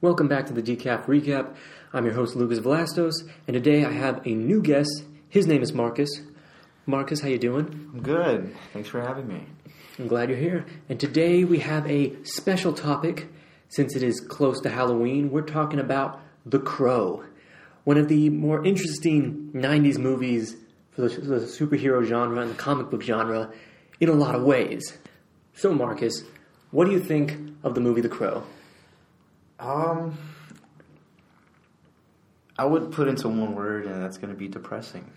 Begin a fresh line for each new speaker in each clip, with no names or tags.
Welcome back to the Decaf Recap. I'm your host Lucas Velastos, and today I have a new guest. His name is Marcus. Marcus, how you doing?
I'm good. Thanks for having me.
I'm glad you're here. And today we have a special topic. Since it is close to Halloween, we're talking about The Crow, one of the more interesting 90s movies for the, the superhero genre and the comic book genre in a lot of ways. So, Marcus, what do you think of the movie The Crow?
Um, I would put into one word, and that's going to be depressing.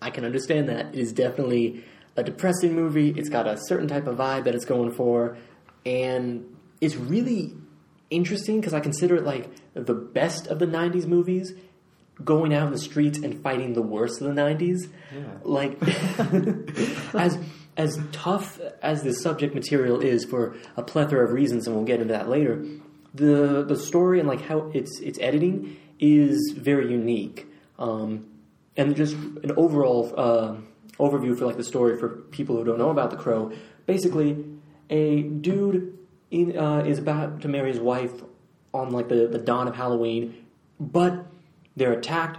I can understand that. It is definitely a depressing movie. It's got a certain type of vibe that it's going for, and it's really interesting because I consider it like the best of the '90s movies. Going out in the streets and fighting the worst of the '90s,
Yeah.
like as as tough as the subject material is for a plethora of reasons, and we'll get into that later. The the story and like how it's its editing is very unique, um, and just an overall uh, overview for like the story for people who don't know about the Crow. Basically, a dude in, uh, is about to marry his wife on like the, the dawn of Halloween, but they're attacked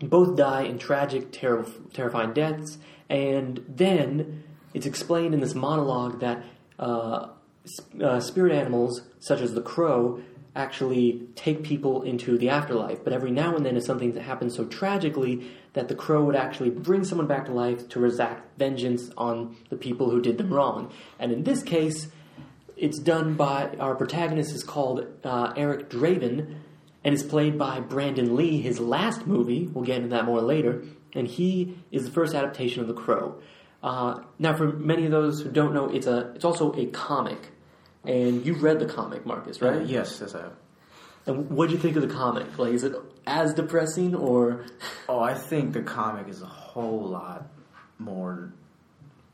both die in tragic, terrible, terrifying deaths, and then it's explained in this monologue that uh, uh, spirit animals, such as the crow, actually take people into the afterlife. But every now and then, it's something that happens so tragically that the crow would actually bring someone back to life to exact vengeance on the people who did them wrong. And in this case, it's done by our protagonist is called uh, Eric Draven and is played by Brandon Lee. His last movie, we'll get into that more later, and he is the first adaptation of The Crow. Uh, now, for many of those who don't know, it's a it's also a comic, and you've read the comic, Marcus, right?
Uh, yes, yes, I have.
And what do you think of the comic? Like, is it as depressing or?
Oh, I think the comic is a whole lot more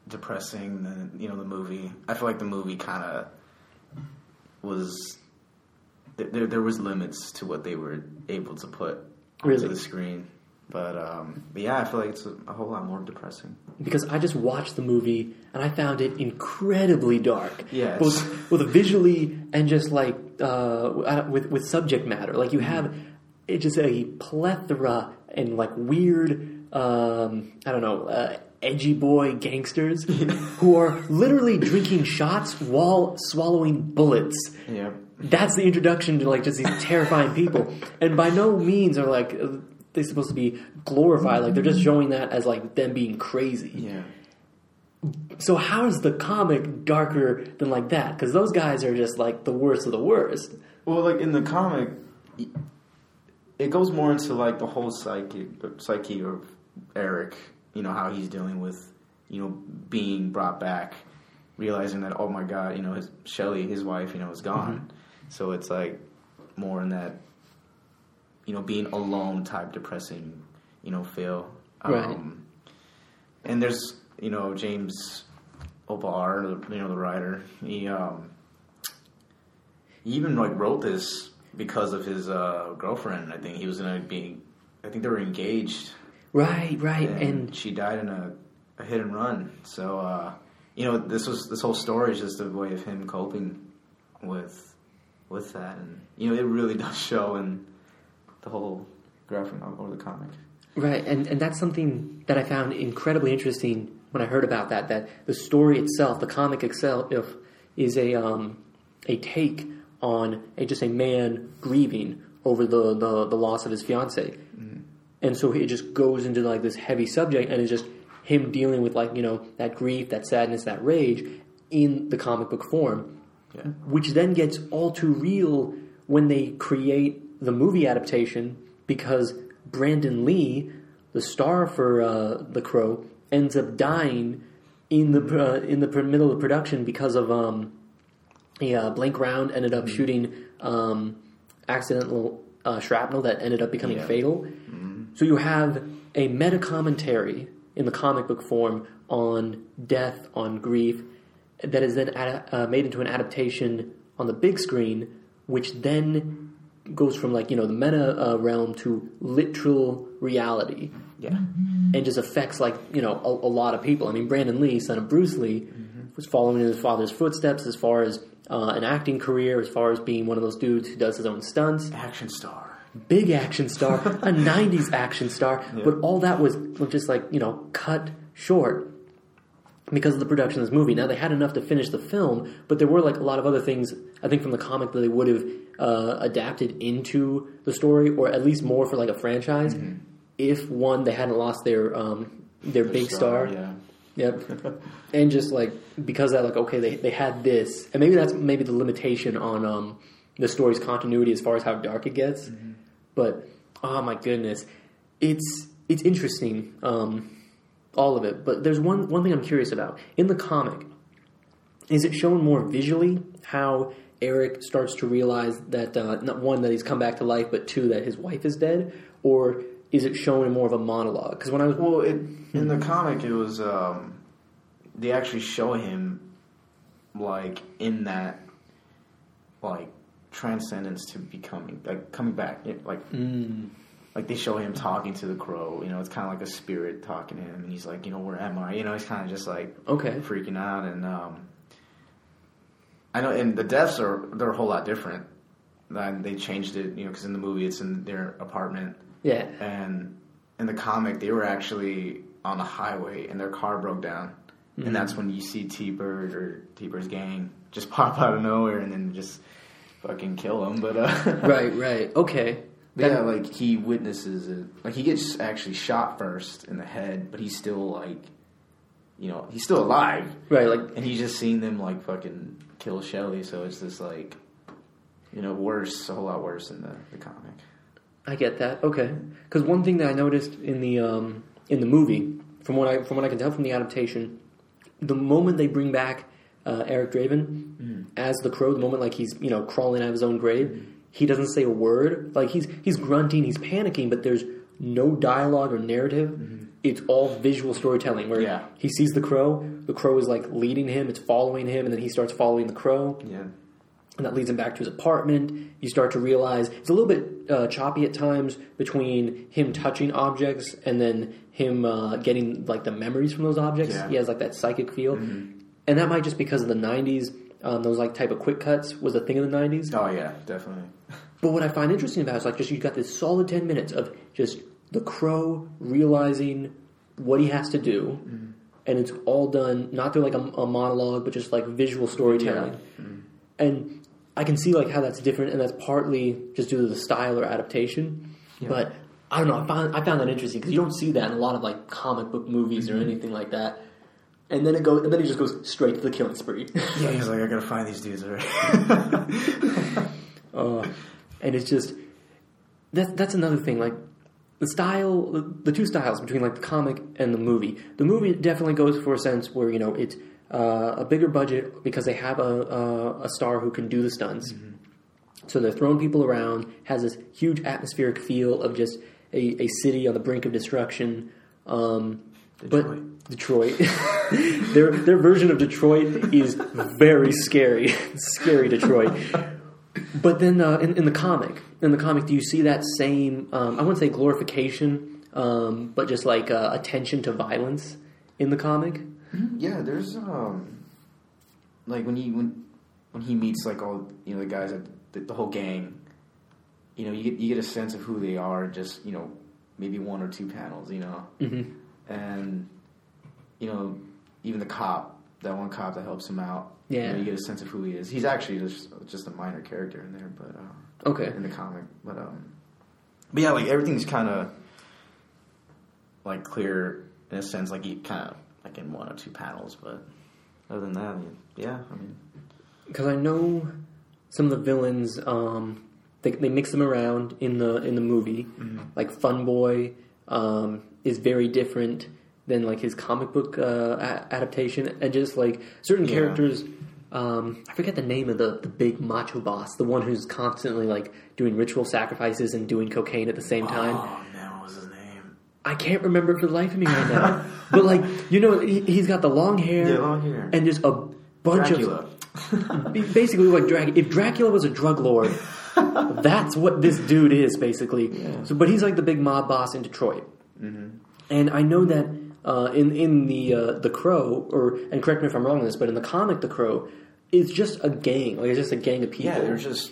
depressing than you know the movie. I feel like the movie kind of was there, there. Was limits to what they were able to put
Really?
onto the screen, but um, but yeah, I feel like it's a, a whole lot more depressing.
because I just watched the movie and I found it incredibly dark.
Yes.
both both visually and just like uh, with with subject matter. Like you have it's just a plethora and like weird. Um, I don't know. Uh, Edgy boy gangsters who are literally drinking shots while swallowing bullets.
Yeah,
That's the introduction to like just these terrifying people, and by no means are like uh, they supposed to be glorified. Like they're just showing that as like them being crazy.
yeah.
So how is the comic darker than like that? Because those guys are just like the worst of the worst.
Well, like in the comic, it goes more into like the whole psyche psyche of Eric. You know how he's dealing with you know being brought back, realizing that oh my god, you know his Shelly, his wife, you know is gone. So it's like more in that you know being alone type depressing you know feel.
Right.
And there's you know James O'Barr, you know the writer. He um he even like wrote this because of his uh, girlfriend. I think he was gonna be. I think they were engaged,
Right, right,
and,
and
she died in a, a hit and run. So uh, you know, this was this whole story is just a way of him coping with with that, and you know, it really does show in the whole graphic novel or the comic.
right, and and that's something that I found incredibly interesting when I heard about that. That the story itself, the comic itself, is a um, a take on a just a man grieving over the the, the loss of his fiance, and so it just goes into like this heavy subject, and it's just him dealing with like you know that grief, that sadness, that rage in the comic book form.
Yeah.
which then gets all too real when they create the movie adaptation because Brandon Lee, the star for uh, The Crow, ends up dying in the uh, in the pr- middle of production because of um, a uh, blank round ended up shooting um, accidental uh, shrapnel that ended up becoming
Yeah.
fatal. So you have a meta commentary in the comic book form on death, on grief, that is then ad- uh, made into an adaptation on the big screen, which then goes from like you know the meta uh, realm to literal reality,
Yeah.
and just affects like you know a, a lot of people. I mean, Brandon Lee, son of Bruce Lee, was following in his father's footsteps as far as uh, an acting career as far as being one of those dudes who does his own stunts.
Action star.
Big action star, a 90s action star, but all that was just like, you know, cut short because of the production of this movie. Now they had enough to finish the film, but there were like a lot of other things I think from the comic that they would have uh, adapted into the story, or at least more for like a franchise. If one they hadn't lost their um, their big star,
Yeah.
Yep. and just like because of that, like okay, they they had this, and maybe that's maybe the limitation on um, the story's continuity as far as how dark it gets. But oh my goodness, it's it's interesting, um, all of it. But there's one one thing I'm curious about in the comic. Is it shown more visually how Eric starts to realize that uh, not one that he's come back to life, but two that his wife is dead, or is it shown in more of a monologue? Because when I was
Well, it, in the comic, it was um, they actually show him like in that like transcendence to becoming like coming back, it, like like they show him talking to the crow. You know, it's kind of like a spirit talking to him, and he's like, you know, where am I? You know, he's kind of just like
okay,
freaking out, and um, I know, and the deaths are they're a whole lot different. And they changed it, you know, because in the movie it's in their apartment,
yeah,
and in the comic they were actually on the highway and their car broke down and that's when you see T-Bird or T-Bird's gang just pop out of nowhere and then just fucking kill him but uh
right, right, okay.
But yeah like he witnesses it. Like he gets actually shot first in the head but he's still like you know he's still alive.
Right, like
and he's just seen them like fucking kill Shelly so it's just like you know worse a whole lot worse than the, the comic.
I get that. Okay, because one thing that I noticed in the um, in the movie, from what I from what I can tell from the adaptation, the moment they bring back uh, Eric Draven as the crow, the moment like he's you know crawling out of his own grave, he doesn't say a word. Like he's he's grunting, he's panicking, but there's no dialogue or narrative. It's all visual storytelling. Where
Yeah.
he sees the crow, the crow is like leading him, it's following him, and then he starts following the crow
yeah
and that leads him back to his apartment. You start to realize it's a little bit uh, choppy at times between him touching objects and then him uh, getting like the memories from those objects.
Yeah.
He has like that psychic feel, and that might just because of the '90s. Um, those like type of quick cuts was a thing in the '90s.
oh yeah definitely
But what I find interesting about it is like just you got this solid ten minutes of just the crow realizing what he has to do, mm-hmm. and it's all done not through like a, a monologue, but just like visual storytelling. Mm-hmm. And I can see like how that's different, and that's partly just due to the style or adaptation. But I don't know. I found I found that interesting because you don't see that in a lot of like comic book movies or mm-hmm. anything like that. And then it goes, and then he just goes straight to the killing spree.
Yeah, he's like, I gotta find these dudes already.
Uh, and it's just that that's another thing. Like the style, the, the two styles between like the comic and the movie. The movie definitely goes for a sense where you know it's uh, a bigger budget because they have a, a a star who can do the stunts. So they're throwing people around. Has this huge atmospheric feel of just a, a city on the brink of destruction. Um,
Detroit.
But Detroit, their their version of Detroit is very scary, scary Detroit. But then uh, in, in the comic, in the comic, do you see that same? Um, I wouldn't say glorification, um, but just like uh, attention to violence in the comic.
yeah, there's um, like when he when when he meets like all you know the guys at the, the whole gang, you know, you get you get a sense of who they are. Just you know, maybe one or two panels, you know,
Mm-hmm.
And you know, even the cop, that one cop that helps him out. you, know, you get a sense of who he is. He's actually just just a minor character in there, but. Uh,
Okay.
in the comic. But um, but yeah, like everything's kind of like clear in a sense, like you kind of like in one or two panels. But other than that, I mean, yeah, I mean,
because I know some of the villains. Um, they they mix them around in the in the movie. Like Fun Boy um, is very different than like his comic book uh, a- adaptation, and just like certain
Yeah.
characters. Um, I forget the name of the, the big macho boss, the one who's constantly like doing ritual sacrifices and doing cocaine at the same time.
oh man, what was his name?
I can't remember for the life of me right now. but like you know, he, he's got the long hair,
Yeah, long hair.
and just a bunch
Dracula.
of basically like Dracula. If Dracula was a drug lord, that's what this dude is basically. So, but he's like the big mob boss in Detroit, and I know that uh, in in the uh, the Crow, or and correct me if I'm wrong on this, but in the comic, the Crow it's just a gang. Like it's just a gang of people.
Yeah, they're just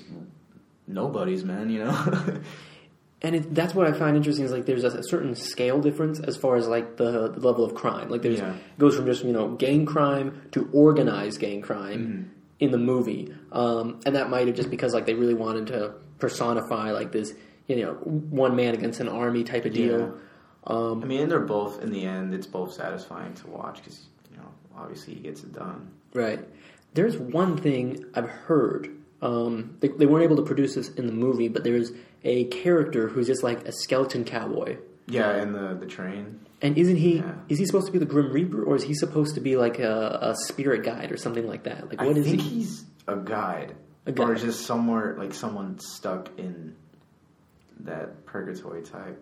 nobodies, man. You know.
and it, that's what I find interesting is like there's a, a certain scale difference as far as like the, the level of crime. Like there's
Yeah.
goes from just you know gang crime to organized gang crime
Mm-hmm.
in the movie, um, and that might have just because like they really wanted to personify like this you know one man against an army type of deal. Um,
I mean, and they're both in the end. It's both satisfying to watch because you know obviously he gets it done.
Right. There's one thing I've heard. Um, they, they weren't able to produce this in the movie, but there's a character who's just like a skeleton cowboy.
Yeah, and the the train.
And isn't he?
Yeah.
Is he supposed to be the Grim Reaper, or is he supposed to be like a, a spirit guide or something like that? Like, what
I
is
think
he?
he's a guide,
A
or just somewhere like someone stuck in that purgatory type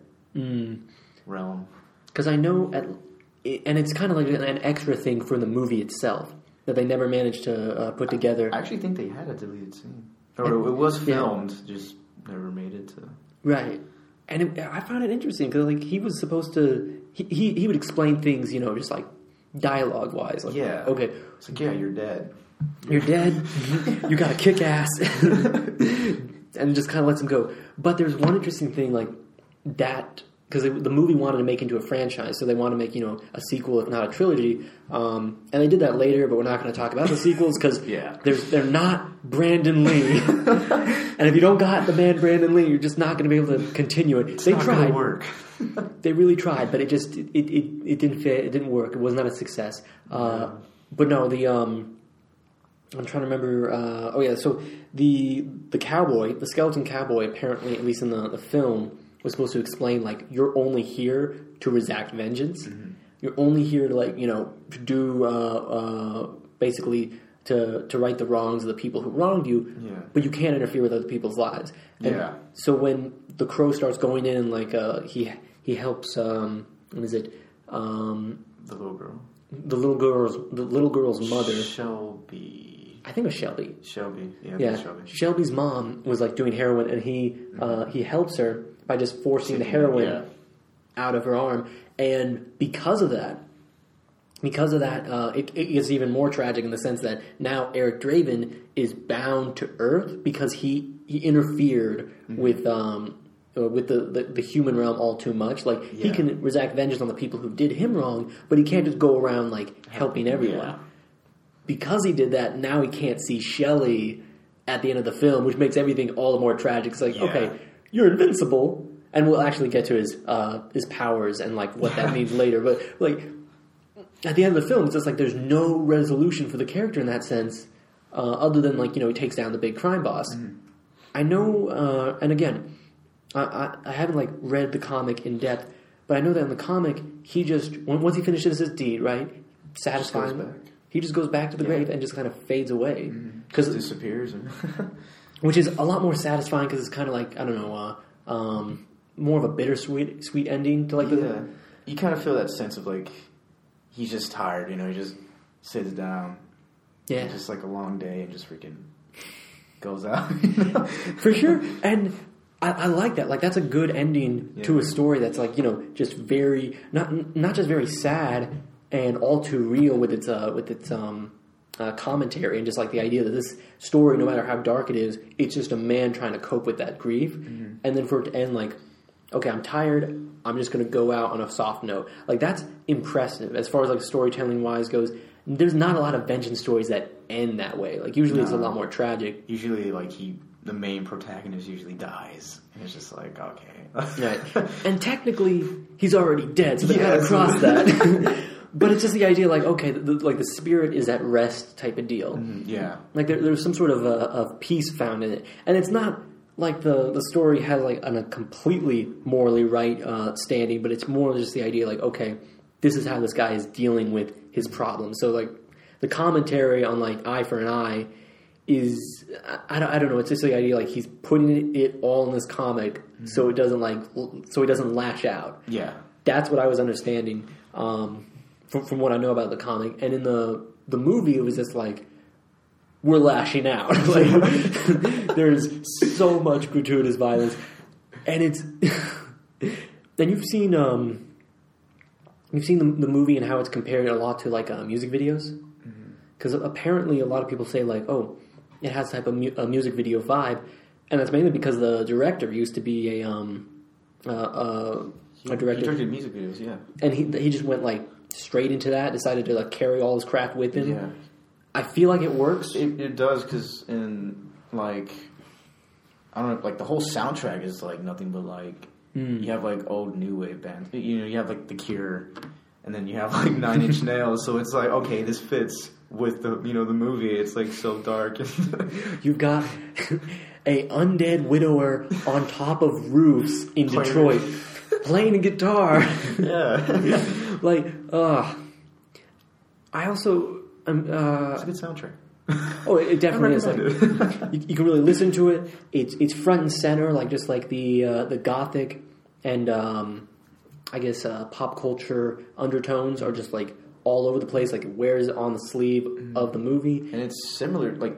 realm.
Because I know, at, and it's kind of like an extra thing for the movie itself that they never managed to uh, put together.
I actually think they had a deleted scene, or it was
Yeah.
filmed, just never made it to.
Right. And it, I found it interesting because like he was supposed to he, he he would explain things you know just like dialogue wise like
Yeah.
okay
It's like, yeah, you're dead.
You're dead you gotta kick ass and just kind of lets him go but there's one interesting thing like that because the movie wanted to make into a franchise so they want to make you know a sequel if not a trilogy um, and they did that later but we're not going to talk about the sequels because
Yeah.
they're not Brandon Lee and if you don't got the man Brandon Lee you're just not going to be able to continue it they
Not
tried
work.
they really tried, but it just it, it, it didn't fit. It didn't work. It was not a success. Uh, But no, the um, I'm trying to remember. Uh, oh yeah, so the the cowboy, the skeleton cowboy, apparently, at least in the, the film, was supposed to explain like you're only here to exact vengeance. You're only here to like you know to do uh, uh, basically to to right the wrongs of the people who wronged you.
Yeah.
But you can't interfere with other people's lives. And
Yeah.
So when the crow starts going in like uh, he he helps um, what is it um,
The little girl.
the little girl's the little girl's mother
Shelby.
I think it was Shelby
Shelby. Yeah,
yeah
Shelby.
Shelby's mom was like doing heroin and he uh, he helps her by just forcing the heroin
Yeah.
out of her arm and because of that because of that uh, it, it gets even more tragic in the sense that now Eric Draven is bound to Earth because he he interfered
Mm-hmm.
with um uh, with the, the, the human realm all too much like he can exact vengeance on the people who did him wrong but he can't just go around like helping everyone
Yeah.
Because he did that, now he can't see Shelley at the end of the film, which makes everything all the more tragic. It's like,
Yeah.
okay, you're invincible, and we'll actually get to his uh, his powers and like what that means later. But like at the end of the film, it's just like there's no resolution for the character in that sense, uh, other than like you know he takes down the big crime boss. I know, uh, and again, I, I, I haven't like read the comic in depth, but I know that in the comic he just once he finishes his deed, right, satisfying. He just goes back to the
Yeah.
grave and just kind of fades away,
Just
because
disappears. And
which is a lot more satisfying because it's kind of like I don't know, uh, um, more of a bittersweet sweet ending to like the.
You kind of feel that sense of like he's just tired. You know, he just sits down.
yeah
Just like a long day and just freaking goes out. you know?
for sure. And I, I like that. Like that's a good ending to a story that's like you know just very not not just very sad and all too real with its uh, with its um, uh, commentary and just like the idea that this story, no matter how dark it is, it's just a man trying to cope with that grief, and then for it to end like. Okay, I'm tired. I'm just going to go out on a soft note. Like that's impressive as far as like storytelling wise goes. There's not a lot of vengeance stories that end that way. Like usually it's a lot more tragic.
usually, like he, the main protagonist usually dies, and it's just like okay,
Right. and technically, he's already dead, so they gotta cross that. but it's just the idea, like, okay, the, like the spirit is at rest type of deal.
yeah,
Like there, there's some sort of uh of peace found in it, and it's not like the the story has like an, a completely morally right uh, standing, but it's more just the idea, like, okay, this is how this guy is dealing with his problems. So like the commentary on like eye for an eye is I, don't, I don't know. It's just the idea like he's putting it all in this comic, so it doesn't like so he doesn't lash out.
yeah,
That's what I was understanding um, from from what I know about the comic. And in the the movie, it was just like we're lashing out. like there's so much gratuitous violence, and it's and you've seen um, you've seen the, the movie and how it's compared a lot to like uh, music videos. because apparently a lot of people say like, oh, it has type of mu- a music video vibe, and that's mainly because the director used to be a um uh, uh, a
He
director,
directed music videos, yeah.
and he he just went like straight into that, decided to like carry all his craft with him.
Yeah.
I feel like it works.
It, it does because in like I don't know, like the whole soundtrack is like nothing but like
Hmm.
you have like old new wave bands. You know, you have like The Cure, and then you have like Nine Inch Nails. So it's like okay, this fits with the you know the movie. It's like so dark.
You've got a undead widower on top of roofs in Detroit playing a guitar.
yeah,
like, uh I also um, uh,
it's a good soundtrack.
oh, it
I
definitely is. Like, you, you can really listen to it. It's it's front and center, like just like the uh, the gothic and um, I guess uh, pop culture undertones are just like all over the place. Like it wears on the sleeve of the movie.
and it's similar. Like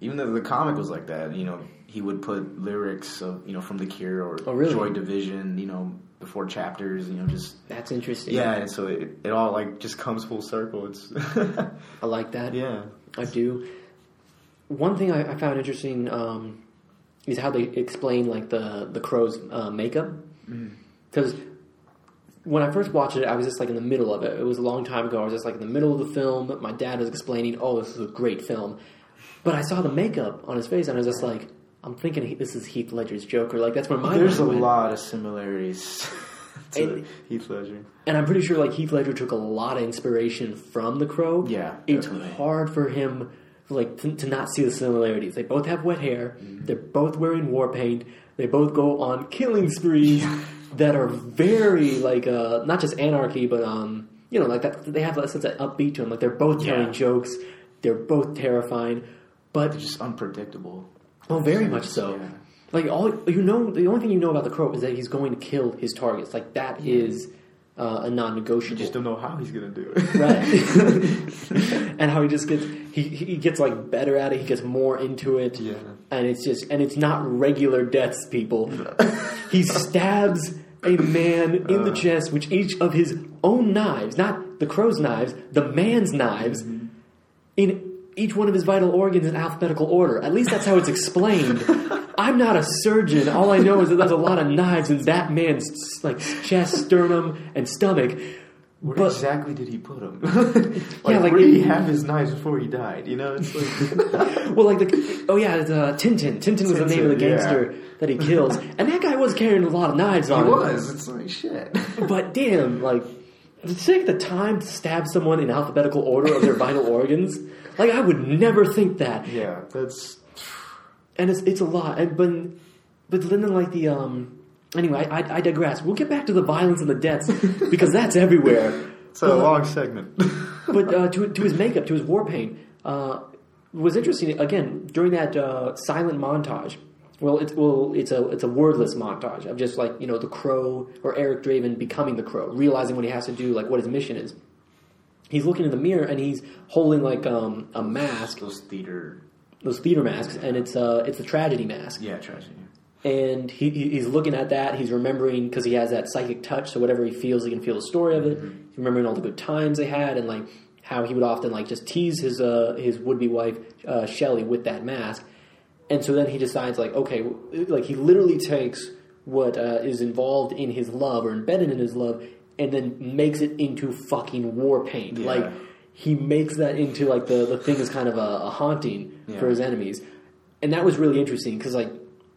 even though the comic was like that, you know, he would put lyrics of you know from The Cure or
Oh, really?
Joy Division, you know, before chapters, you know, just
That's interesting.
Yeah, and so it, it all like just comes full circle. It's
I like that.
yeah,
I do. One thing I, I found interesting um, is how they explain like the the crow's uh, makeup. Because when I first watched it, I was just like in the middle of it. It was a long time ago. I was just like in the middle of the film. My dad was explaining, "Oh, this is a great film," but I saw the makeup on his face, and I was just like, "I'm thinking he- this is Heath Ledger's Joker." Like that's where my
there's a
went.
lot of similarities to
And-
Heath Ledger.
And I'm pretty sure like Heath Ledger took a lot of inspiration from The Crow.
Yeah,
it's
definitely.
hard for him like to, to not see the similarities. They both have wet hair.
Mm-hmm.
They're both wearing war paint. They both go on killing sprees that are very like uh, not just anarchy, but um, you know, like that. They have that sense of upbeat to them. Like they're both telling
Yeah.
jokes. They're both terrifying, but
They're just unpredictable.
Oh, very much so.
Yeah.
Like all you know, the only thing you know about the crow is that he's going to kill his targets. Like that is uh, a non-negotiable.
just don't know how he's gonna do it.
right? and how he just gets he he gets like better at it. He gets more into it.
Yeah.
And it's just and it's not regular deaths, people. he stabs a man in the
Uh.
chest, with each of his own knives, not the crow's knives, the man's knives,
Mm-hmm.
in each one of his vital organs in alphabetical order. At least that's how it's explained. I'm not a surgeon. All I know is that there's a lot of knives in that man's like chest, sternum, and stomach.
Where
But-
exactly did he put them? like,
Yeah, like
where did he have his knives before he died? You know, it's like
Well, like the oh yeah, it's, uh, Tintin. Tintin was the name of the
Tintin, yeah.
gangster that he kills, and that guy was carrying a lot of knives
he
on him.
He was. It's like shit.
But damn, like to take the time to stab someone in alphabetical order of their vital organs, like I would never think that.
yeah, that's
and it's it's a lot. And but but then like the um. Anyway, I, I digress. We'll get back to the violence and the deaths because that's everywhere.
it's a
But-
long segment.
but uh, to to his makeup, to his war paint, uh, was interesting. Again, during that uh, silent montage, well, it's well, it's a it's a wordless montage of just like you know the crow or Eric Draven becoming the crow, realizing what he has to do, like what his mission is. He's looking in the mirror and he's holding like um, a mask,
Those theater,
those theater masks, and it's uh it's a tragedy mask
yeah, tragedy.
and he, he- he's looking at that. He's remembering because he has that psychic touch. So whatever he feels, he can feel the story of it. He's remembering all the good times they had, and like how he would often like just tease his uh, his would be wife uh, Shelly with that mask. And so then he decides like okay, like he literally takes what uh, is involved in his love or embedded in his love, and then makes it into fucking war paint.
Yeah.
Like he makes that into like the the thing is kind of a, a haunting for his enemies. And that was really interesting because like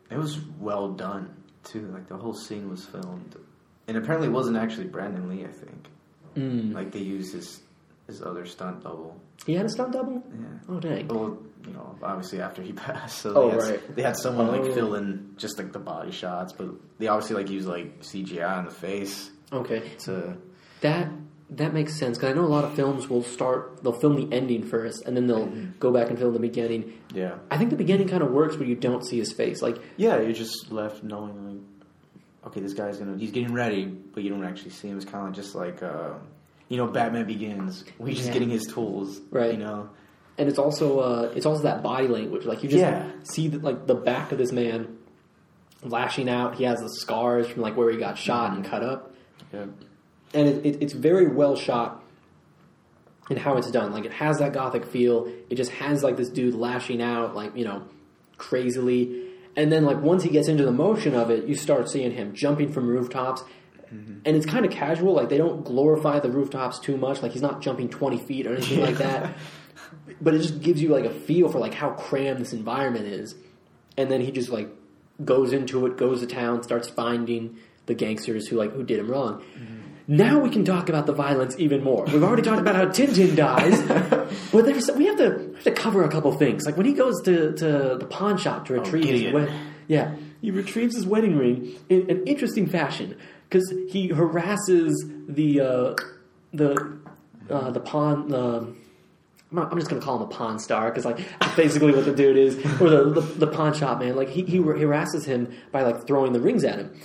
It was well done too. Like the whole scene was filmed, and apparently it wasn't actually Brandon Lee. I think
mm,
like they used his his other stunt double.
He had a stunt double?
Yeah.
Oh, dang.
Well, you know, obviously after he passed, so
Oh,
they, had,
right.
they had someone
Oh.
like fill in just like the body shots, but they obviously like use like CGI on the face
Okay.
to.
That that makes sense because I know a lot of films will start, they'll film the ending first and then they'll go back and film the beginning.
Yeah,
I think the beginning kind of works where you don't see his face. Like,
yeah, you're just left knowing like, okay, this guy's gonna he's getting ready, but you don't actually see him. It's kind of just like, uh, you know, Batman Begins. Where he's just
Yeah.
getting his tools,
Right.
You know,
and it's also uh, it's also that body language. Like you just
Yeah.
see the, like the back of this man lashing out. He has the scars from like where he got shot and cut up.
Yeah.
and it, it, it's very well shot. and how it's done. Like it has that gothic feel. It just has like this dude lashing out, like you know, crazily. And then like once he gets into the motion of it, you start seeing him jumping from rooftops. Mm-hmm. And it's kind of casual. Like they don't glorify the rooftops too much. Like he's not jumping twenty feet or anything like that. But it just gives you like a feel for like how crammed this environment is. And then he just like goes into it, goes to town, starts finding the gangsters who like who did him wrong. Now we can talk about the violence even more. We've already talked about how Tintin dies, but there's we have to we have to cover a couple things. Like when he goes to, to the pawn shop to retrieve his
Gideon.
wed- yeah, he retrieves his wedding ring in an interesting fashion because he harasses the uh, the uh, the pawn. The, I'm just gonna call him a pawn star because like that's basically what the dude is, or the, the the pawn shop man. Like he he harasses him by like throwing the rings at him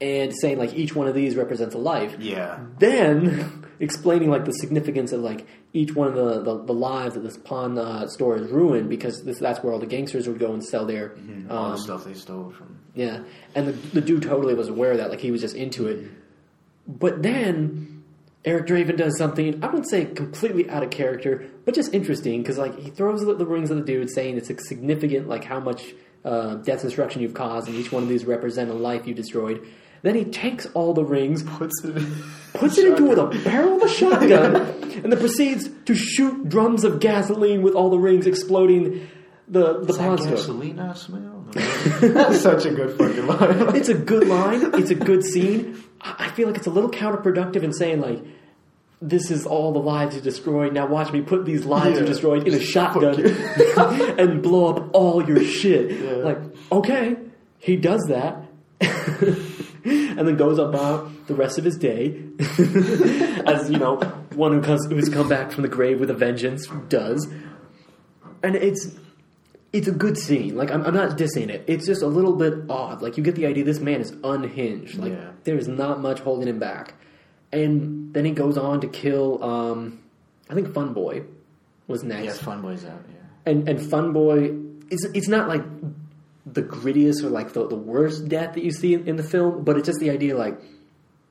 and saying like each one of these represents a life
Yeah.
then explaining like the significance of like each one of the, the, the lives that this pawn uh, store is ruined because this, that's where all the gangsters would go and sell their
All
um,
the stuff they stole from.
yeah. And the, the dude totally was aware of that. Like he was just into it. But then Eric Draven does something I wouldn't say completely out of character but just interesting because like he throws the, the rings at the dude saying it's a significant like how much uh, death destruction you've caused and each one of these represent a life you destroyed then he takes all the rings
Puts it.
puts it into with a barrel of a shotgun, and then proceeds to shoot drums of gasoline with all the rings exploding the the pawn store.
gasoline I smell? That's such a good fucking line.
It's a good line. It's a good scene. I I feel like it's a little counterproductive in saying like. This is all the lives you destroyed. Now watch me put these lives you
Yeah.
destroyed in a shotgun and blow up all your shit.
Yeah.
Like, okay, he does that. and then goes about the rest of his day as you know one who comes who's come back from the grave with a vengeance does and it's it's a good scene like I'm, I'm not dissing it it's just a little bit odd like you get the idea this man is unhinged like
Yeah.
there's not much holding him back and then he goes on to kill um i think fun boy was next
yes, Fun Boy's out. Yeah.
and and Fun Boy it's it's not like the grittiest or like the, the worst death that you see in, in the film, but it's just the idea like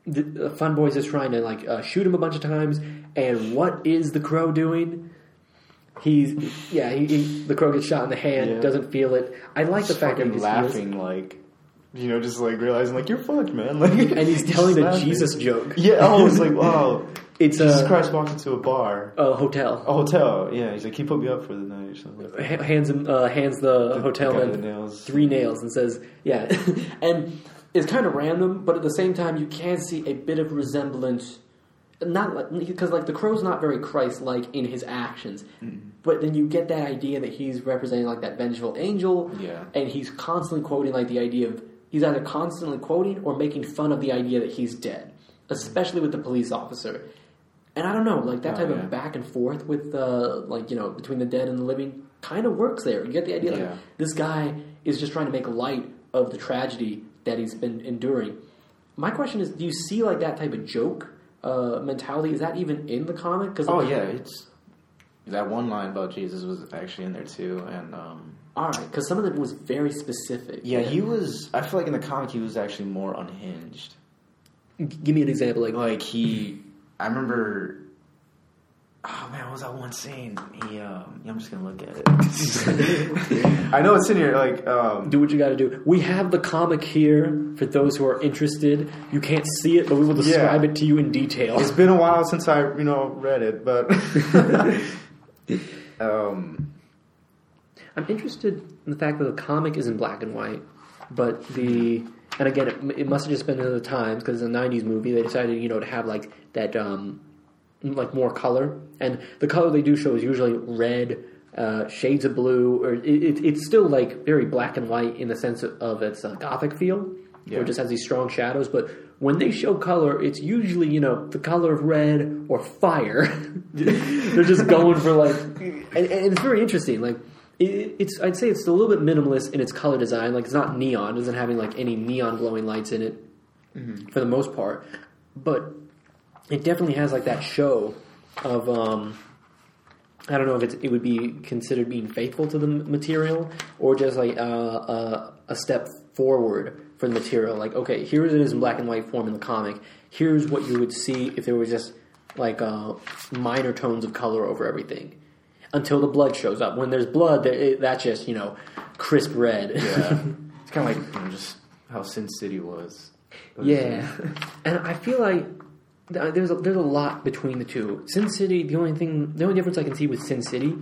the, uh, Fun Boy's just trying to like uh, shoot him a bunch of times, and what is the crow doing? He's yeah, he, he, the crow gets shot in the hand,
Yeah.
doesn't feel it. I like the fact that he
fucking
just feels-
laughing like, you know, just like realizing like you're fucked, man. Like,
and he's telling the
laughing.
Jesus joke.
Yeah, oh, it's like wow.
It's
Jesus
a,
Christ walked into a bar,
a hotel.
a hotel. Yeah, he's like he put me up for the night or something. Like that.
Hands him uh, hands the, hotel
guy
man
the nails.
three nails and says, "Yeah," and it's kind of random, but at the same time, you can see a bit of resemblance. Not like because like the crow's not very Christ-like in his actions, but then you get that idea that he's representing like that vengeful angel,
Yeah.
and he's constantly quoting like the idea of he's either constantly quoting or making fun of the idea that he's dead, especially with the police officer. And I don't know, like that
Oh,
type
yeah.
of back and forth with uh, like you know between the dead and the living kind of works there. You get the idea like this guy is just trying to make light of the tragedy that he's been enduring. My question is, do you see like that type of joke uh, mentality? Is that even in the comic? Because
Oh yeah, it's that one line about Jesus was actually in there too, and um,
all right, because some of it was very specific.
yeah, he was. I feel like in the comic he was actually more unhinged.
G- Give me an example, like
Like he, I remember. Oh man, what was that one scene? He, um, yeah, I'm just gonna look at it. I know it's in here. Like, um,
do what you got to do. We have the comic here for those who are interested. You can't see it, but we will describe
Yeah.
it to you in detail.
it's been a while since I, you know, read it, but um,
I'm interested in the fact that the comic is in black and white, but the and again, it, it must have just been in the times because it's a '90s movie. They decided, you know, to have like that, um, like more color, and the color they do show is usually red, uh, shades of blue, or it, it, it's still like very black and white in the sense of, of its uh, gothic feel,
Yeah.
it just has these strong shadows. But when they show color, it's usually you know the color of red or fire. They're just going for like, and, and it's very interesting. Like it, it's, I'd say it's a little bit minimalist in its color design. Like it's not neon, it doesn't having like any neon glowing lights in it for the most part, but it definitely has like that show of. um I don't know if it's, it would be considered being faithful to the material or just like uh, uh, a step forward for the material. Like, okay, here it is in black and white form in the comic. Here's what you would see if there was just like uh, minor tones of color over everything until the blood shows up. When there's blood, it, that's just you know crisp red.
Yeah, it's kind of like you know, just how Sin City was.
Yeah, and I feel like there's a, there's a lot between the two. Sin City, the only thing, the only difference I can see with Sin City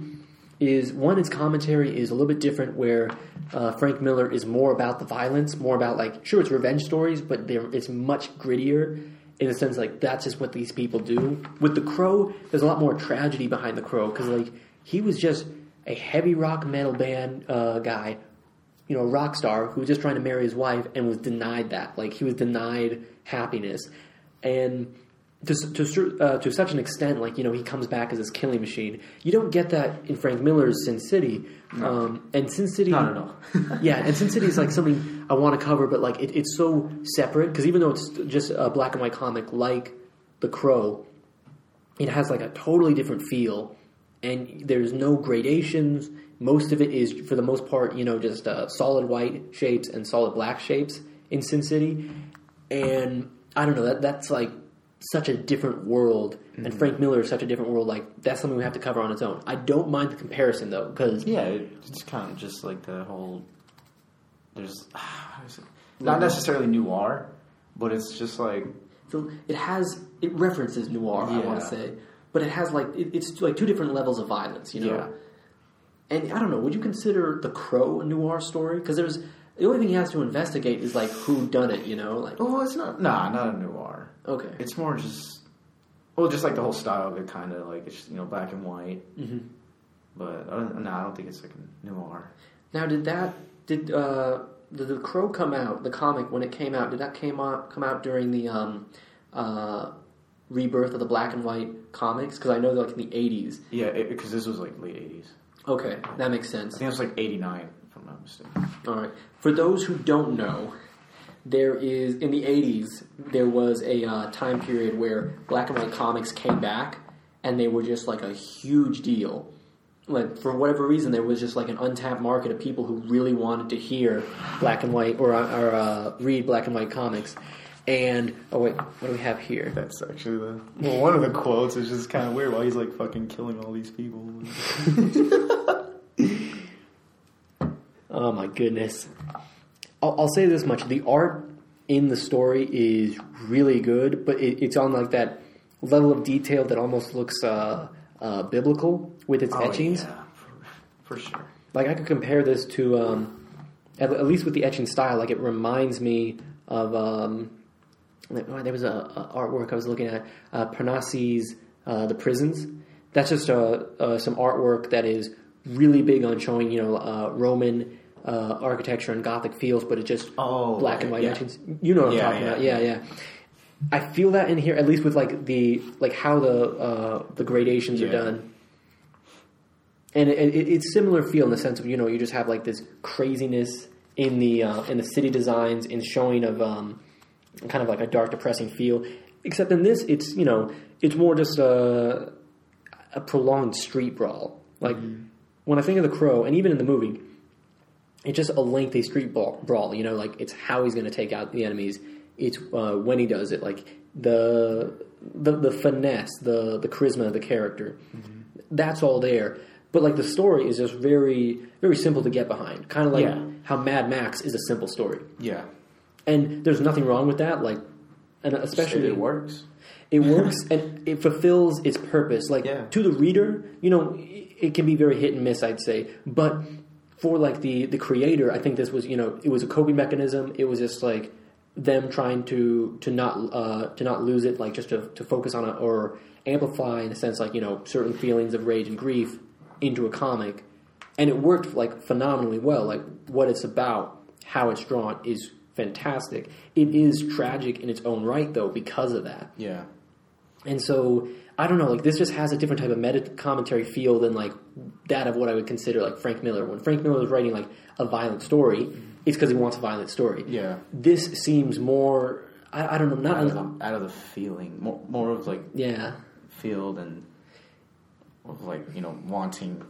is one, its commentary is a little bit different. Where uh, Frank Miller is more about the violence, more about like sure it's revenge stories, but they're, it's much grittier in a sense like that's just what these people do. With the Crow, there's a lot more tragedy behind the Crow because like he was just a heavy rock metal band uh, guy you know, rock star who was just trying to marry his wife and was denied that. Like he was denied happiness, and to to uh, to such an extent, like you know, he comes back as this killing machine. You don't get that in Frank Miller's Sin City, um, and Sin City,
Not at all.
yeah, and Sin City is like something I want to cover, but like it, it's so separate because even though it's just a black and white comic like The Crow, it has like a totally different feel, and there's no gradations. Most of it is, for the most part, you know, just uh, solid white shapes and solid black shapes in Sin City, and I don't know that that's like such a different world, and Frank Miller is such a different world. Like that's something we have to cover on its own. I don't mind the comparison though, because
Yeah, it's kind of just like the whole. There's not necessarily noir, but it's just like
So it has it references noir. I want to say, but it has like it, it's like two different levels of violence. You know,
Yeah.
and I don't know. Would you consider the Crow a noir story? Because there's the only thing he has to investigate is like who done it. You know, like
oh, it's not nah, not a noir.
okay,
It's more just well, just like the whole style of it, kind of like it's you know black and white.
Mm-hmm.
But I don't, no, I don't think it's like a noir.
Now, did that did uh, did the Crow come out? The comic when it came out, did that came out come out during the um, uh, rebirth of the black and white comics? Because I know they're like in the eighties.
Yeah, because this was like late '80s.
Okay, that makes sense.
I think it was like '89, if I'm not mistaken.
All right. For those who don't know, there is in the '80s there was a uh, time period where black and white comics came back, and they were just like a huge deal. Like for whatever reason, there was just like an untapped market of people who really wanted to hear black and white or, or uh, read black and white comics. And oh wait, what do we have here?
That's actually the well, one of the quotes is just kind of weird. Why he's like fucking killing all these people.
Oh my goodness. I'll, I'll say this much: the art in the story is really good, but it, it's on like that level of detail that almost looks uh, uh, biblical with its etchings.
Oh, yeah, for, for sure.
Like I could compare this to, um, at, at least with the etching style, like it reminds me of. Um, there was a, a artwork I was looking at, uh, Piranesi, uh, the prisons. That's just uh, uh, some artwork that is really big on showing, you know, uh, Roman uh, architecture and Gothic feels, but it's just
Oh,
black
okay,
and white
yeah.
etchings. You know what I'm talking
yeah,
about? Yeah, yeah. I feel that in here, at least with like the like how the uh, the gradations are done and it, it, it's similar feel in the sense of you know you just have like this craziness in the uh, in the city designs in showing of um, kind of like a dark depressing feel. Except in this it's you know it's more just a, a prolonged street brawl. Like when I think of the crow and even in the movie it's just a lengthy street brawl, you know like it's how he's going to take out the enemies. It's uh, when he does it like the the the finesse the the charisma of the character that's all there. But like the story is just very, very simple to get behind. Kind of like
Yeah.
how Mad Max is a simple story,
Yeah,
and there's nothing wrong with that. Like, and especially
it works.
it works and it fulfills its purpose. Like
Yeah.
to the reader, you know, it can be very hit and miss, I'd say. But for like the the creator, I think this was you know it was a coping mechanism. It was just like them trying to to not uh, to not lose it, like just to to focus on it or amplify in a sense like you know certain feelings of rage and grief into a comic, and it worked like phenomenally well. Like what it's about, how it's drawn is fantastic. It is tragic in its own right though because of that.
Yeah,
And so I don't know, like this just has a different type of meta commentary feel than like that of what I would consider like Frank Miller. When Frank Miller is writing like a violent story, mm-hmm. it's because he wants a violent story.
yeah.
This seems more I, I don't know,
Out of
not
the, out of the feeling, more, more of like
yeah.
feel than of like you know wanting.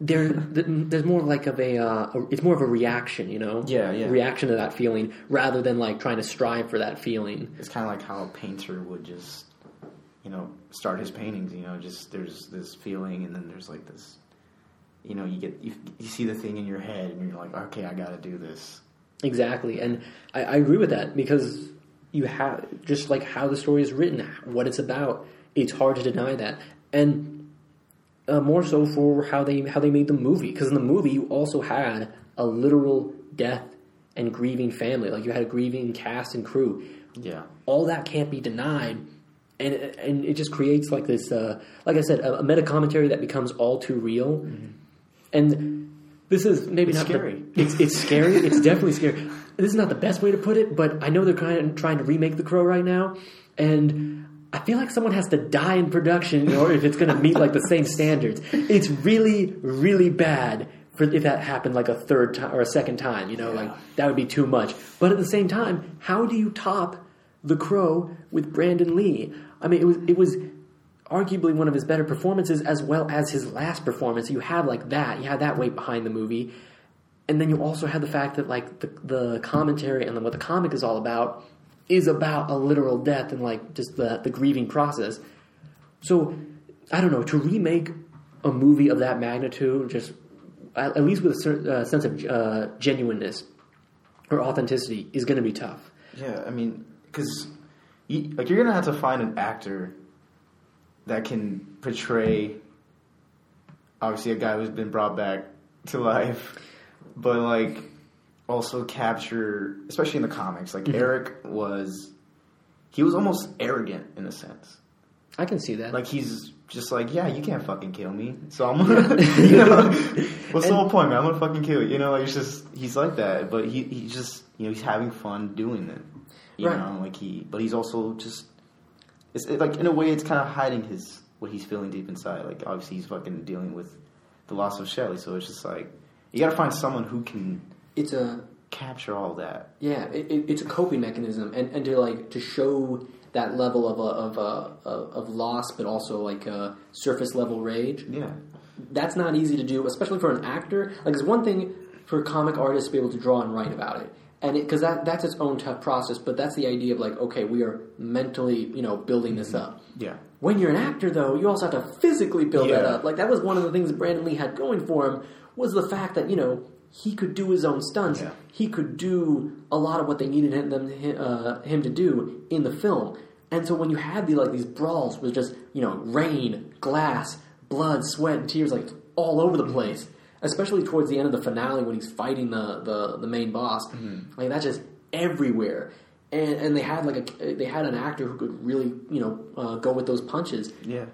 There, there's more like of a, uh, it's more of a reaction, you know,
Yeah, yeah.
reaction to that feeling rather than like trying to strive for that feeling.
It's kind of like how a painter would just you know, start his paintings. You know, just there's this feeling, and then there's like this, you know, you get you, you see the thing in your head, and you're like, okay, I got to do this.
Exactly, and I, I agree with that because you have just like how the story is written, what it's about. It's hard to deny that, and uh, more so for how they how they made the movie. Because in the movie, you also had a literal death and grieving family. Like you had a grieving cast and crew.
Yeah.
All that can't be denied, and and it just creates like this, uh, like I said, a, a meta commentary that becomes all too real, and. This is maybe
It's
not the-
scary.
it's it's scary. It's definitely scary. This is not the best way to put it, but I know they're kind of trying to remake The Crow right now, and I feel like someone has to die in production in order if it's going to meet like the same standards. It's really, really bad for if that happened like a third time or a second time. You know, like that would be too much. But at the same time, how do you top The Crow with Brandon Lee? I mean, it was it was arguably one of his better performances as well as his last performance. You have like that. You have that weight behind the movie. And then you also have the fact that like the, the commentary and then what the comic is all about is about a literal death and like just the, the grieving process. So I don't know to remake a movie of that magnitude, just at, at least with a certain uh, sense of uh, genuineness or authenticity, is going to be tough.
Yeah, I mean, because you, like you're gonna have to find an actor that can portray obviously a guy who's been brought back to life, but like also capture, especially in the comics, like mm-hmm. Eric was, he was almost arrogant in a sense.
I can see that.
Like he's just like, yeah, you can't fucking kill me. So I'm gonna, you know, what's the whole point, man? I'm gonna fucking kill you. You know, like it's just he's like that, but he he just you know he's having fun doing it. You
Right.
know, like he, but he's also just it's it, like in a way it's kind of hiding his what he's feeling deep inside. Like obviously he's fucking dealing with the loss of Shelley, so it's just like you got to find someone who can
it's a
capture all that.
Yeah, it, it, it's a coping mechanism, and, and to like to show that level of a, of a, of, of loss, but also like a surface level rage.
Yeah,
That's not easy to do, especially for an actor. Like it's one thing for comic artists to be able to draw and write about it, and because that that's its own tough process. But that's the idea of like, okay, we are mentally, you know, building this mm-hmm. up.
yeah,
When you're an actor, though, you also have to physically build that up. Like that was one of the things Brandon Lee had going for him was the fact that you know he could do his own stunts.
Yeah.
He could do a lot of what they needed him them, uh, him to do in the film. And so when you had the like these brawls with just you know rain, glass, blood, sweat, and tears like all over the place, especially towards the end of the finale when he's fighting the the, the main boss, like that's just everywhere. And, and they had like a they had an actor who could really you know uh, go with those punches.
yeah.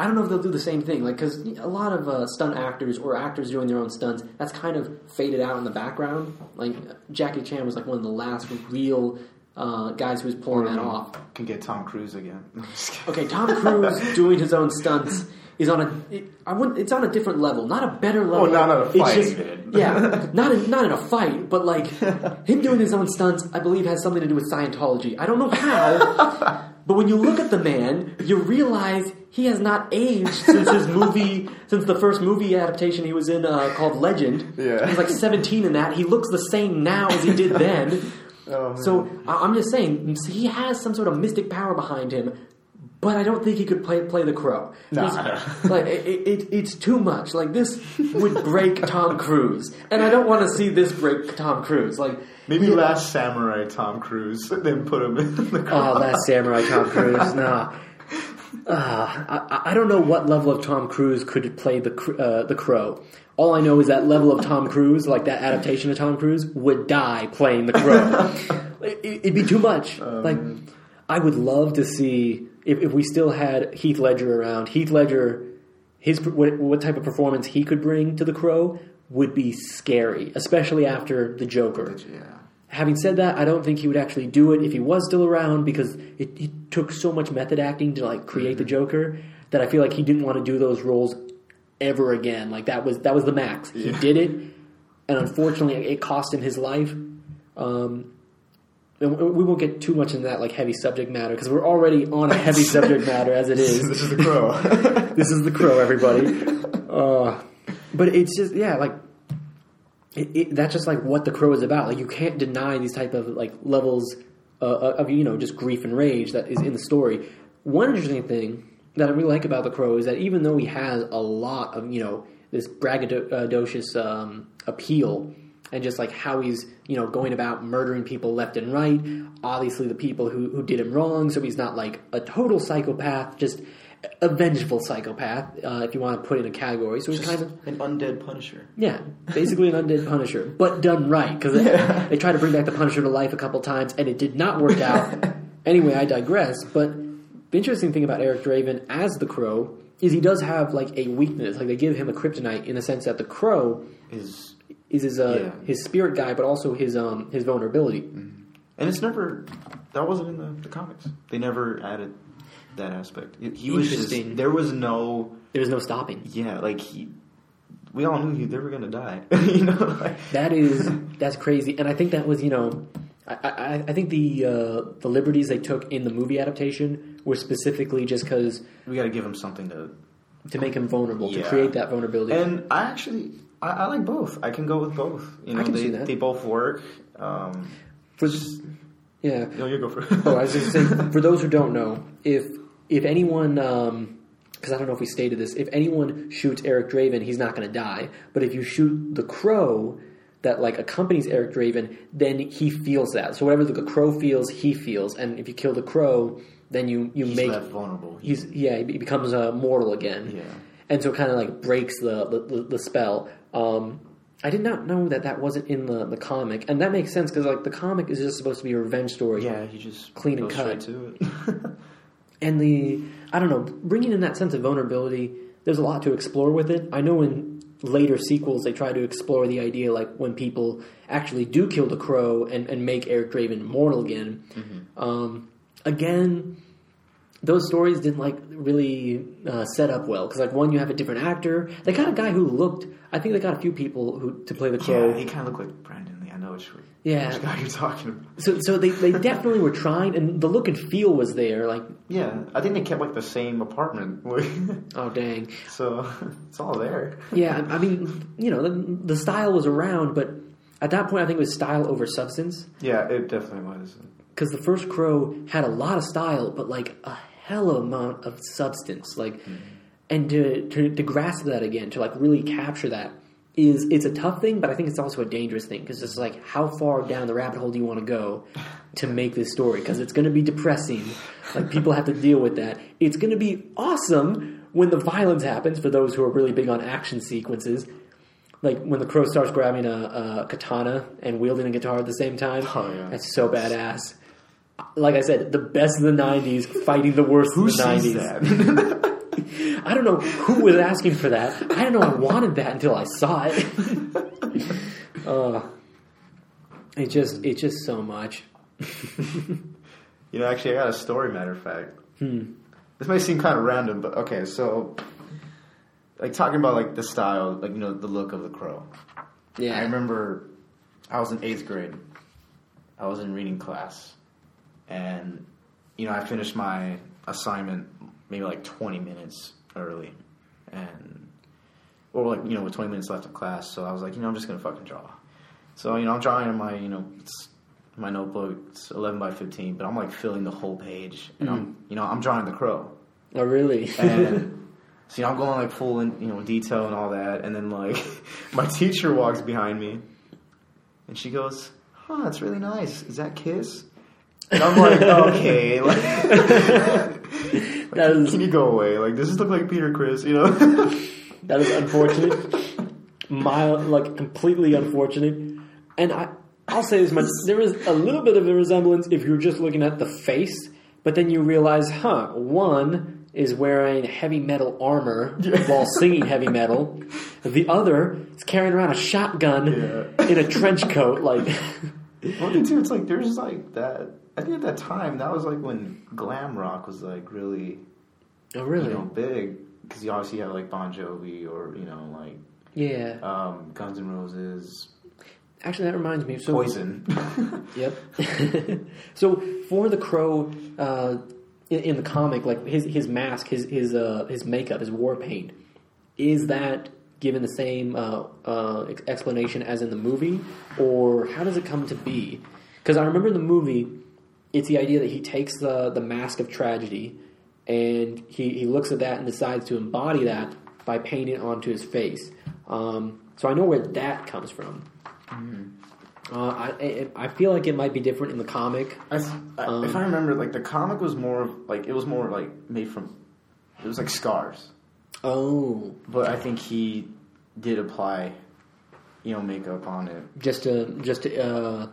I don't know if they'll do the same thing, like because a lot of uh, stunt actors or actors doing their own stunts, that's kind of faded out in the background. Like Jackie Chan was like one of the last real uh, guys who was pulling that off.
Can get Tom Cruise again. I'm just kidding.
Okay, Tom Cruise doing his own stunts is on a it, I wouldn't it's on a different level, not a better level.
Well, not a fight,
just- yeah, not in, not in a fight, but like him doing his own stunts, I believe has something to do with Scientology. I don't know how, but when you look at the man, you realize he has not aged since his movie, since the first movie adaptation he was in uh, called Legend.
Yeah.
he's like seventeen in that. He looks the same now as he did then.
Oh.
So I- I'm just saying he has some sort of mystic power behind him, but I don't think he could play play the crow.
Nah.
Like it, it, it's too much. Like this would break Tom Cruise, and I don't want to see this break Tom Cruise. Like
Maybe Last Samurai Tom Cruise, then put him in the car.
oh, Last Samurai Tom Cruise. Nah. Uh, I, I don't know what level of Tom Cruise could play the uh, the crow. All I know is that level of Tom Cruise, like that adaptation of Tom Cruise, would die playing the crow. it, it'd be too much. like I would love to see if, if we still had Heath Ledger around. Heath Ledger, his what, what type of performance he could bring to the crow would be scary, especially after the Joker.
yeah.
Having said that, I don't think he would actually do it if he was still around because it, it took so much method acting to like create the Joker that I feel like he didn't want to do those roles ever again. Like that was that was the max. He did it, and unfortunately, it cost him his life. Um, we won't get too much into that like heavy subject matter because we're already on a heavy subject matter as it is
This is the crow.
this is the crow, everybody. Uh, but it's just yeah, like it, it, that's just like what the crow is about. Like you can't deny these type of like levels uh, of you know just grief and rage that is in the story. one interesting thing that I really like about the Crow is that even though he has a lot of you know this braggadocious um, appeal and just like how he's you know going about murdering people left and right, obviously the people who who did him wrong, so he's not like a total psychopath, just a vengeful psychopath, uh, if you want to put it in a category. So he's kind of
an undead Punisher.
yeah, basically an undead Punisher, but done right because
Yeah.
they tried to bring back the Punisher to life a couple times and it did not work out. anyway, I digress. But the interesting thing about Eric Draven as the Crow is he does have like a weakness. Like they give him a kryptonite in the sense that the Crow
Is
is his uh,
Yeah.
his spirit guy, but also his um his vulnerability.
and it's never that wasn't in the, the comics. They never added that aspect. He- He was just there was no
There's no stopping.
yeah like he. We all knew he, they were gonna die. you know, like,
That is that's crazy, and I think that was you know, I I, I think the uh, the liberties they took in the movie adaptation were specifically just because
we got to give him something to.
to make him vulnerable to create that vulnerability.
And I actually I, I like both. I can go with both. You know,
I can
they
see that.
they both work. Um,
for yeah,
no, you go for.
oh, I was just saying for those who don't know, if if anyone. because I don't know if we stated this. If anyone shoots Eric Draven, he's not going to die. But if you shoot the crow that like accompanies Eric Draven, then he feels that. So whatever the crow feels, he feels. And if you kill the crow, then you you
He's
make
vulnerable.
he's yeah he becomes uh, mortal again.
Yeah.
and so it kind of like breaks the, the, the spell. Um, I did not know that that wasn't in the, the comic, and that makes sense because like the comic is just supposed to be a revenge story.
Yeah, he just
Clean and cut.
to it.
and the I don't know, bringing in that sense of vulnerability. There's a lot to explore with it. I know in later sequels they try to explore the idea like when people actually do kill the crow and, and make Eric Draven mortal again. Um, again, those stories didn't like really uh, set up well because like one you have a different actor. They got a guy who looked. I think they got a few people who to play the crow.
yeah, he kind of looked like Brandon Lee. I know which,
Yeah.
which guy you're talking about.
So so they, they definitely were trying, and the look and feel was there. Like
Yeah, I think they kept like the same apartment.
oh dang,
so it's all there.
Yeah, I mean, you know, the, the style was around, but at that point, I think it was style over substance.
Yeah, it definitely was.
Because the first Crow had a lot of style, but like a hell amount of substance. Like, hmm. and to, to to grasp that again, to like really capture that is it's a tough thing, but I think it's also a dangerous thing because it's like how far down the rabbit hole do you want to go to make this story? Because it's going to be depressing. Like people have to deal with that. It's going to be awesome when the violence happens for those who are really big on action sequences. Like when the crow starts grabbing a, a katana and wielding a guitar at the same time.
Oh, yeah.
That's so badass. Like I said, the best of the '90s fighting the worst
Who
of the
sees
'90s.
that?
I don't know who was asking for that. I didn't know I wanted that until I saw it. uh, it just, it's just so much.
you know, actually, I got a story. Matter of fact,
Hmm.
this may seem kind of random, but okay. So, like talking about like the style, like you know, the look of the crow.
Yeah,
I remember I was in eighth grade. I was in reading class, and you know I finished my assignment maybe like twenty minutes early, and or like you know with twenty minutes left of class. So I was like, you know, I'm just gonna fucking draw. So you know, I'm drawing in my you know it's my notebook. It's eleven by fifteen, but I'm like filling the whole page, and I'm hmm. you know I'm drawing the crow.
Oh, really?
And so you know, I'm going like full in you know detail and all that, and then like my teacher walks behind me, and she goes, "Huh, that's really nice. Is that Kiss?" And I'm like, "Okay, like, like,
That is-
can you go away? Like, does this look like Peter Criss? You know?"
that is unfortunate. Mild, like completely unfortunate. And I, I'll say this much: there is a little bit of a resemblance if you're just looking at the face, but then you realize, huh? One is wearing heavy metal armor while singing heavy metal. The other is carrying around a shotgun
Yeah.
in a trench coat. Like,
One thing too, it's like there's like that. I think at that time that was like when glam rock was like really
oh really, you
know big because you obviously have like Bon Jovi or you know like
Yeah.
um, Guns N' Roses,
Actually, that reminds me. So,
Poison.
Yep. so for the crow, uh, in, in the comic, like his his mask, his his uh, his makeup, his war paint, is that given the same uh, uh, explanation as in the movie, or how does it come to be? Because I remember in the movie, it's the idea that he takes the the mask of tragedy, and he he, he puts it on, and then he and he, he looks at that and decides to embody that by painting it onto his face. Um, so I know where that comes from. Uh, I, I I feel like it might be different in the comic.
I, I-
Um,
if I remember, like the comic was more like it was more like made from. It was like scars,
Oh,
but I think he did apply, you know, makeup on it.
just to just to uh,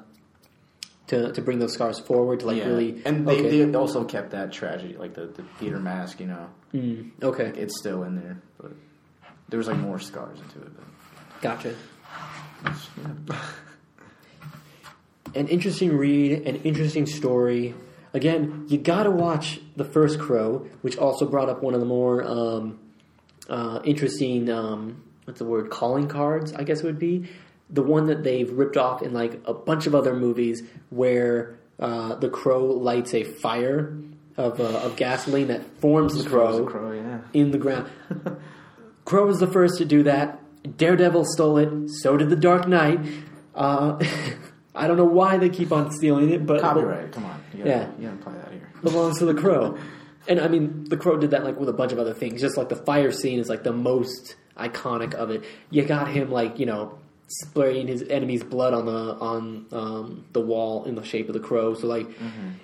to to bring those scars forward to like
yeah.
really
and they,
okay.
they also kept that tragedy, like the the Peter mask. You know,
Mm, okay,
it's still in there, but there was like more scars into it.
gotcha.
But, yeah.
An interesting read, an interesting story. Again, you gotta watch the first Crow, which also brought up one of the more um, uh, interesting, um, what's the word, calling cards, I guess it would be. The one that they've ripped off in like a bunch of other movies where uh, the crow lights a fire of, uh, of gasoline that forms the crow,
Crow, yeah.
in the ground. Crow was the first to do that. Daredevil stole it. So did the Dark Knight. Uh, I don't know why they keep on stealing it, but
Copyright, come on. You gotta,
Yeah.
you gotta play that here.
belongs to the Crow. And I mean, the Crow did that like with a bunch of other things. Just like the fire scene is like the most iconic of it. You got him like you know spraying his enemy's blood on the on um, the wall in the shape of the crow. So like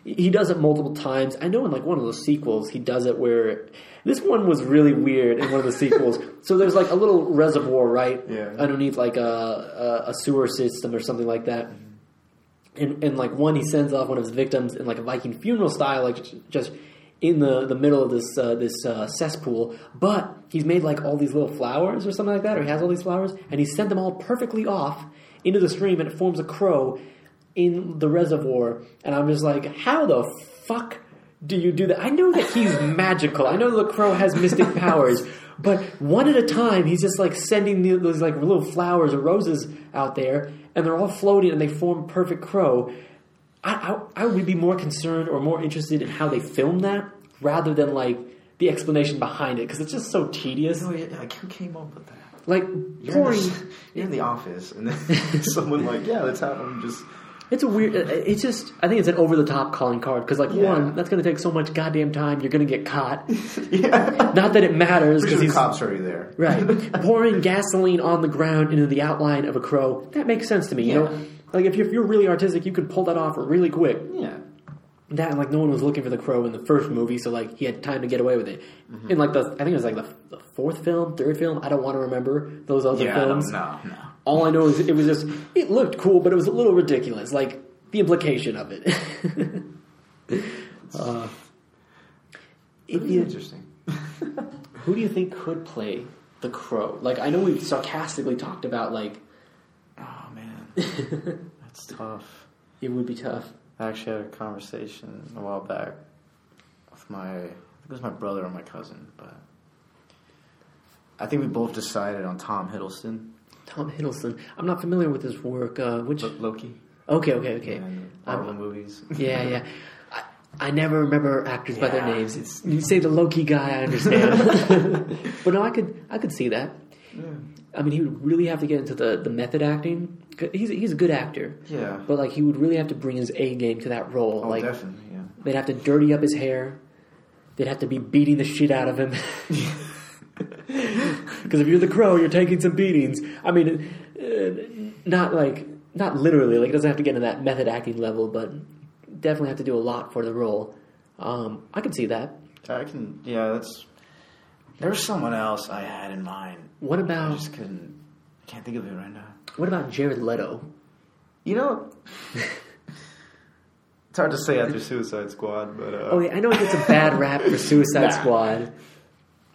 he does it multiple times. I know in like one of the sequels he does it where this one was really weird in one of the sequels. so there's like a little reservoir right
Yeah.
underneath like a, a a sewer system or something like that and, and like one he sends off one of his victims in like a Viking funeral style, like j- just in the, the middle of this uh, this uh, cesspool. But he's made like all these little flowers or something like that, or he has all these flowers, and he sent them all perfectly off into the stream, and it forms a crow in the reservoir. And I'm just like, how the fuck do you do that? I know that he's magical. I know the crow has mystic powers. But one at a time, he's just like sending the- those like little flowers or roses out there, and they're all floating and they form perfect crow. I, I, I would be more concerned or more interested in how they filmed that rather than like the explanation behind it because it's just so tedious.
Oh, yeah, like who came up with that?
Like
You're,
pouring,
in, the, you're in the office, and then someone like, yeah, let's have them just.
it's a weird. It's just I think it's an over the top calling card because like
Yeah.
one that's going to take so much goddamn time. You're going to get caught.
yeah.
Not that it matters because
sure the
he's
cops already there.
Right. Pouring gasoline on the ground into the outline of a crow, that makes sense to me, you
Yeah.
know? Like, if you're, if you're really artistic, you can pull that off really quick.
Yeah.
That, and, like, no one was looking for the crow in the first movie, so, like, he had time to get away with it. In, like, the, I think it was, like, the, the fourth film, third film, I don't want to remember those other
Yeah.
Films.
no, no.
All I know is it was just, it looked cool, but it was a little ridiculous. Like, the implication of it. uh, if
It's
you,
interesting.
who do you think could play the crow? Like, I know we've sarcastically talked about, like,
that's tough.
it would be tough.
I actually had a conversation a while back with my, I think it was my brother or my cousin, but I think we both decided on Tom Hiddleston,
Tom Hiddleston. I'm not familiar with his work. Uh, which?
Lo- Loki,
Okay, okay, okay.
and Marvel movies.
Yeah, yeah. I, I never remember actors by their names.
it's-
You say the Loki guy, I understand. but no, I could, I could see that. I mean, he would really have to get into the, the method acting. He's he's a good actor,
Yeah.
but like he would really have to bring his A game to that role.
Oh,
like
definitely. Yeah.
they'd have to dirty up his hair. They'd have to be beating the shit out of him. Because if you're the crow, you're taking some beatings. I mean, uh, not like not literally. Like it doesn't have to get to that method acting level, but definitely have to do a lot for the role. Um, I can see that.
I can. Yeah, that's. There was someone else I had in mind.
What about?
I just couldn't. I can't think of it right now.
what about Jared Leto?
You know, it's hard to say after Suicide Squad, but uh,
Oh, yeah, I know he gets a bad rap for Suicide
Nah.
Squad,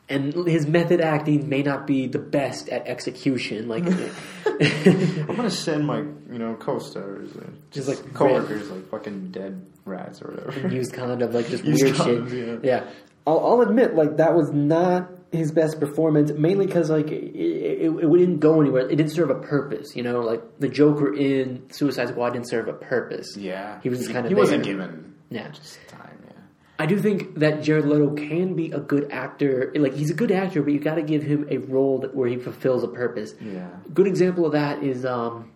and his method acting may not be the best at execution. Like,
I'm gonna send my you know co-stars, and
Just, like,
coworkers, like fucking dead rats or whatever.
used condom, like just
Used
weird
condoms,
shit.
yeah.
I'll, I'll admit, like that was not his best performance, mainly because like it, it, it didn't go anywhere. It didn't serve a purpose, you know. Like the Joker in Suicide Squad didn't serve a purpose.
yeah,
He was just kinda
He wasn't given
Yeah.
just time. Yeah,
I do think that Jared Leto can be a good actor. Like he's a good actor, but you got to give him a role that, where he fulfills a purpose.
yeah.
Good example of that is um,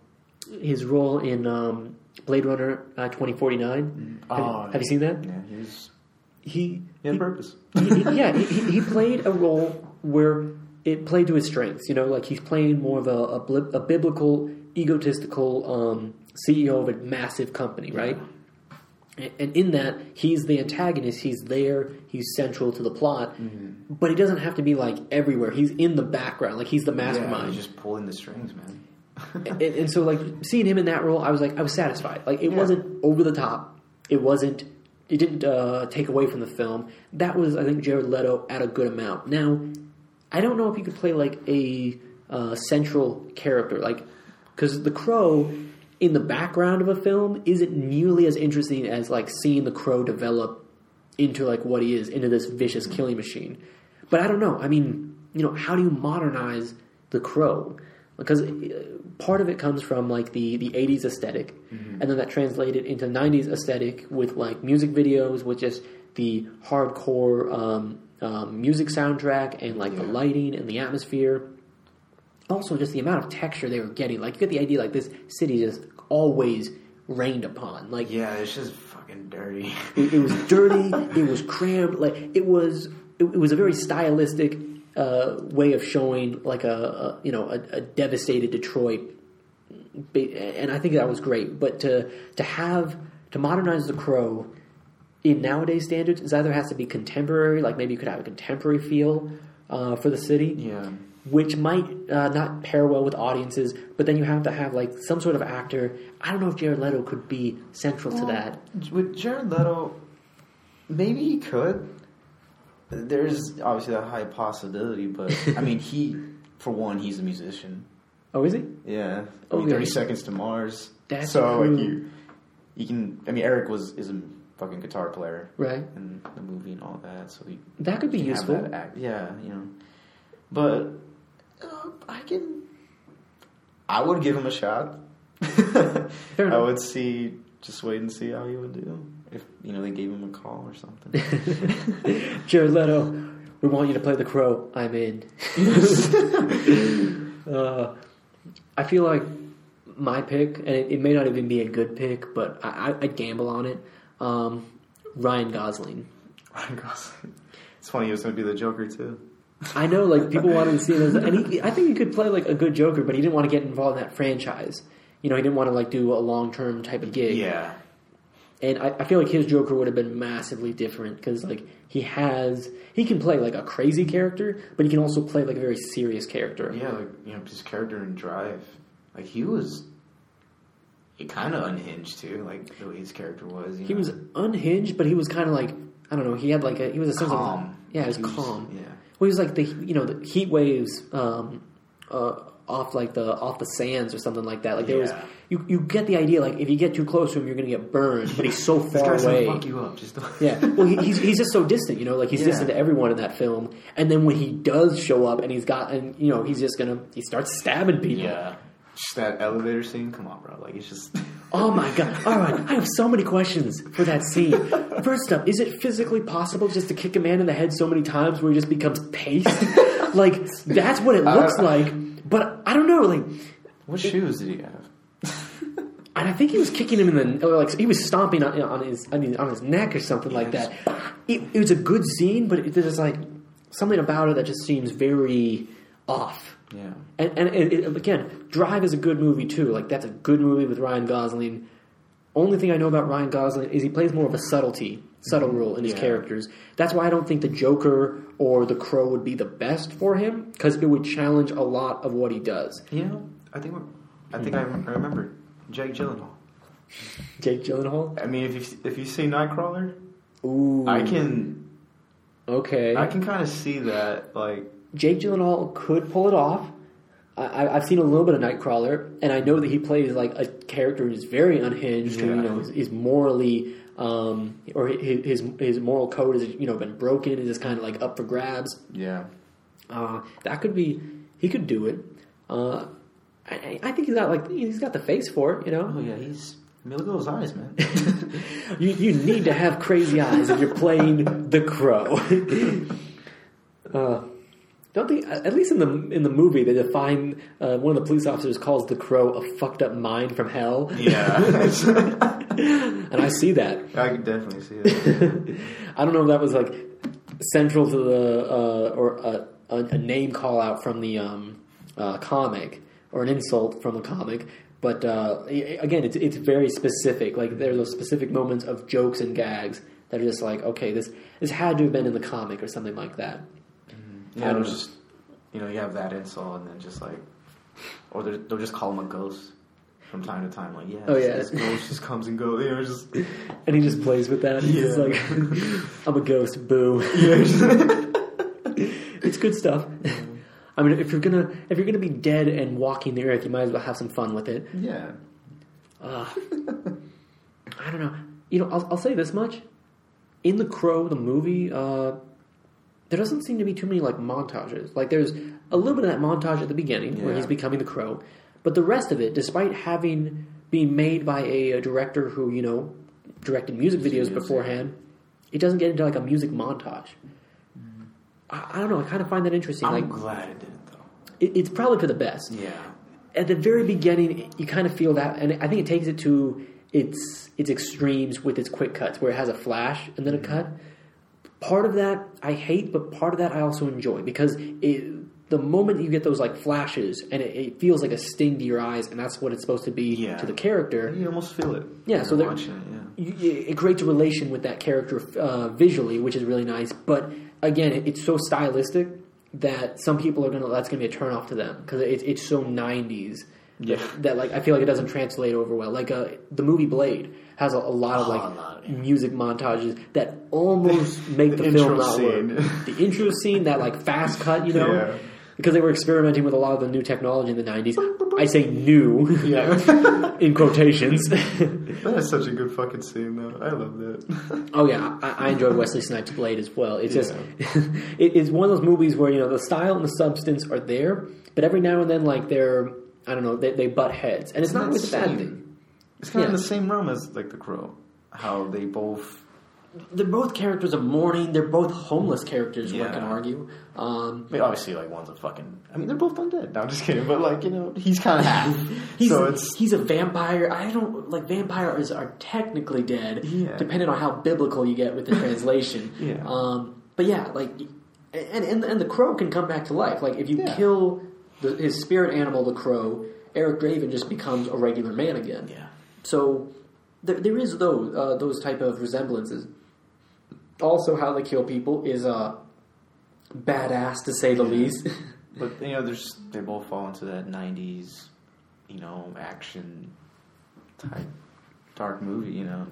his role in um, Blade Runner uh, twenty forty nine.
Oh,
have you seen that?
Yeah, he was.
He
He had purpose.
he, yeah, he, he- played a role where it played to his strengths. You know, like he's playing more of a, a, a biblical, egotistical um, CEO of a massive company, right? And, and in that, he's the antagonist. He's there. He's central to the plot, but he doesn't have to be like everywhere. He's in the background, like he's the
Yeah,
mastermind.
he's just pulling the strings, man.
and, and so like seeing him in that role, I was like I was satisfied. Like it
Yeah.
wasn't over the top. It wasn't. It didn't uh, take away from the film. That was I think Jared Leto at a good amount. Now, I don't know if he could play like a uh, central character, like because the Crow in the background of a film isn't nearly as interesting as like seeing the Crow develop into like what he is, into this vicious killing machine. But I don't know. I mean, you know, how do you modernize the Crow? Because uh, part of it comes from like the the '80s esthetic and then that translated into '90s aesthetic with like music videos, with just the hardcore um, um, music soundtrack and like the lighting and the atmosphere. Also, just the amount of texture they were getting. Like you get the idea, like this city just always rained upon. Like
Yeah, it's just fucking dirty.
it, it was dirty. it was crammed. Like it was. It, it was a very stylistic uh, way of showing like a, a you know a, a devastated Detroit, and I think that was great. But to to have to modernize the Crow in nowadays standards, it either has to be contemporary, like maybe you could have a contemporary feel uh, for the city,
yeah.
which might uh, not pair well with audiences. But then you have to have like some sort of actor. I don't know if Jared Leto could be central to that.
With Jared Leto, maybe he could. There's obviously a high possibility, but I mean, he, for one, he's a musician.
Oh, is he?
Yeah. I
Oh,
mean. Thirty Seconds to Mars.
That's
so
true.
like you, you can. I mean, Eric was is a fucking guitar player
Right.
in the movie and all that, so he
That could be useful.
act- yeah, you know. But uh, I can. I would give him a shot. I would see, just wait and see how he would do if you know they gave him a call or something.
Jared Leto, we want you to play the Crow. I'm in. uh, I feel like my pick, and it, it may not even be a good pick, but I, I, I'd gamble on it. Um, Ryan Gosling.
Ryan Gosling. It's funny. He was going to be the Joker too.
I know, like people wanted to see him, as, and he, I think he could play like a good Joker, but he didn't want to get involved in that franchise. You know, he didn't want to like do a long term type of gig.
Yeah.
And I, I feel like his Joker would have been massively different because like he has he can play like a crazy character, but he can also play like a very serious character.
Yeah, like you know, his character in Drive, like he was, he kind of unhinged too. Like the way his character was.
He
know?
was unhinged, but he was kind of like I don't know. He had like a he was a sense
calm.
of yeah, he was
He was-
calm.
Yeah.
Well, he was like the you know the heat waves um, uh, off like the off the sands or something like that. Like there was you you get the idea. Like if you get too close to him, you're going to get burned. But he's so far away.
fuck you up. Just
Yeah, well, he, he's he's just so distant, you know. Like he's
Yeah.
distant to everyone in that film, and then when he does show up, and he's got, and you know, he's just gonna he starts stabbing people.
yeah. Just that elevator scene. Come on, bro. Like it's just.
Oh my god! All right, I have so many questions for that scene. First up, is it physically possible just to kick a man in the head so many times where he just becomes paste? like that's what it looks like, but I don't know. Like,
what shoes did he have?
and I think he was kicking him in the, or like he was stomping on, on his on his on his neck or something like that. It, it was a good scene, but it, there's like something about it that just seems very off.
Yeah.
And, and it, it, again, Drive is a good movie too. Like that's a good movie with Ryan Gosling. Only thing I know about Ryan Gosling is he plays more of a subtlety, subtle role in his
Yeah.
characters. That's why I don't think the Joker or the Crow would be the best for him because it would challenge a lot of what he does.
You know, I think we're, I think I rem- I remember Jake Gyllenhaal.
Jake Gyllenhaal.
I mean, if you if you see Nightcrawler,
Ooh,
I can
okay.
I can kind of see that. Like,
Jake Gyllenhaal could pull it off. I, I've seen a little bit of Nightcrawler, and I know that he plays like a character who's very unhinged, who you know is, is morally, um, or his, his moral code has you know been broken and is kind of like up for grabs.
yeah,
Uh, that could be he could do it. Uh, I, I think he's got like he's got the face for it. You know,
oh yeah, he's. I mean, look at those eyes, man.
you you need to have crazy eyes if you're playing the crow. uh, don't they? At least in the in the movie, they define uh, one of the police officers calls the crow a fucked up mind from hell.
yeah,
and I see that.
I can definitely see that.
I don't know if that was like central to the uh, or a, a, a name call out from the um, uh, comic or an insult from the comic. But uh, again, it's it's very specific. Like there's those specific moments of jokes and gags that are just like, okay, this this had to have been in the comic or something like that. I
Yeah,
don't
just you know you have that insult and then just like, or they'll just call him a ghost from time to time. Like, yeah,
Oh,
this,
yeah.
this ghost just comes and goes. You know, just
And he just plays with that. He's just
Yeah.
like, I'm a ghost. Boo. Yeah. it's good stuff. I mean, if you're gonna if you're gonna be dead and walking the earth, you might as well have some fun with it.
yeah.
Uh, I don't know. You know, I'll, I'll say this much: in the Crow, the movie, uh, there doesn't seem to be too many like montages. Like, there's a little bit of that montage at the beginning where he's becoming the Crow, but the rest of it, despite having been made by a, a director who you know directed music videos
Music.
beforehand, it doesn't get into like a music montage. Mm-hmm. I, I don't know. I kind of find that interesting.
I'm
like,
glad it didn't though.
it, it's probably for the best
Yeah.
at the very beginning, you kind of feel that, and I think it takes it to its its extremes with its quick cuts, where it has a flash and then a mm-hmm. cut. Part of that I hate, but part of that I also enjoy because it, the moment you get those like flashes, and it, it feels like a sting to your eyes, and that's what it's supposed to be
Yeah.
to the character.
You almost feel it.
Yeah, so
it, yeah.
You, it creates a relation with that character uh, visually, which is really nice. But again, it, it's so stylistic that some people are gonna that's gonna be a turnoff to them because it's it's so '90s.
Yeah.
that like I feel like it doesn't translate over well. Like uh, the movie Blade has a, a lot of
Oh,
like
lot, yeah.
music montages that almost make the,
The
film not
scene.
work. The intro scene, that like fast cut, you know,
Yeah.
Because they were experimenting with a lot of the new technology in the '90s. I say new
Yeah.
in quotations.
that is such a good fucking scene though. I love that.
Oh yeah, I, I enjoy Wesley Snipes' Blade as well. It's just it, it's one of those movies where you know the style and the substance are there, but every now and then like they're I don't know they, they butt heads, and it's not always a bad thing.
It's kind of
Yeah.
in the same realm as like the crow. How they both
They're both characters of mourning. They're both homeless characters. One can argue. Um,
I mean, obviously, like one's a fucking. I mean, they're both undead. No, I'm just kidding. But like, you know, he's kind of half.
he's
so it's
he's a vampire. I don't like vampires are technically dead,
Yeah.
depending on how biblical you get with the translation.
Yeah.
Um, but yeah, like, and, and and the crow can come back to life. Like if you
Yeah.
kill the, his spirit animal, the crow, Eric Draven just becomes a regular man again.
yeah,
So there, there is those uh, those type of resemblances. Also, how they kill people is uh, badass to say the least.
but you know, there's they both fall into that '90s, you know, action type dark movie. You know,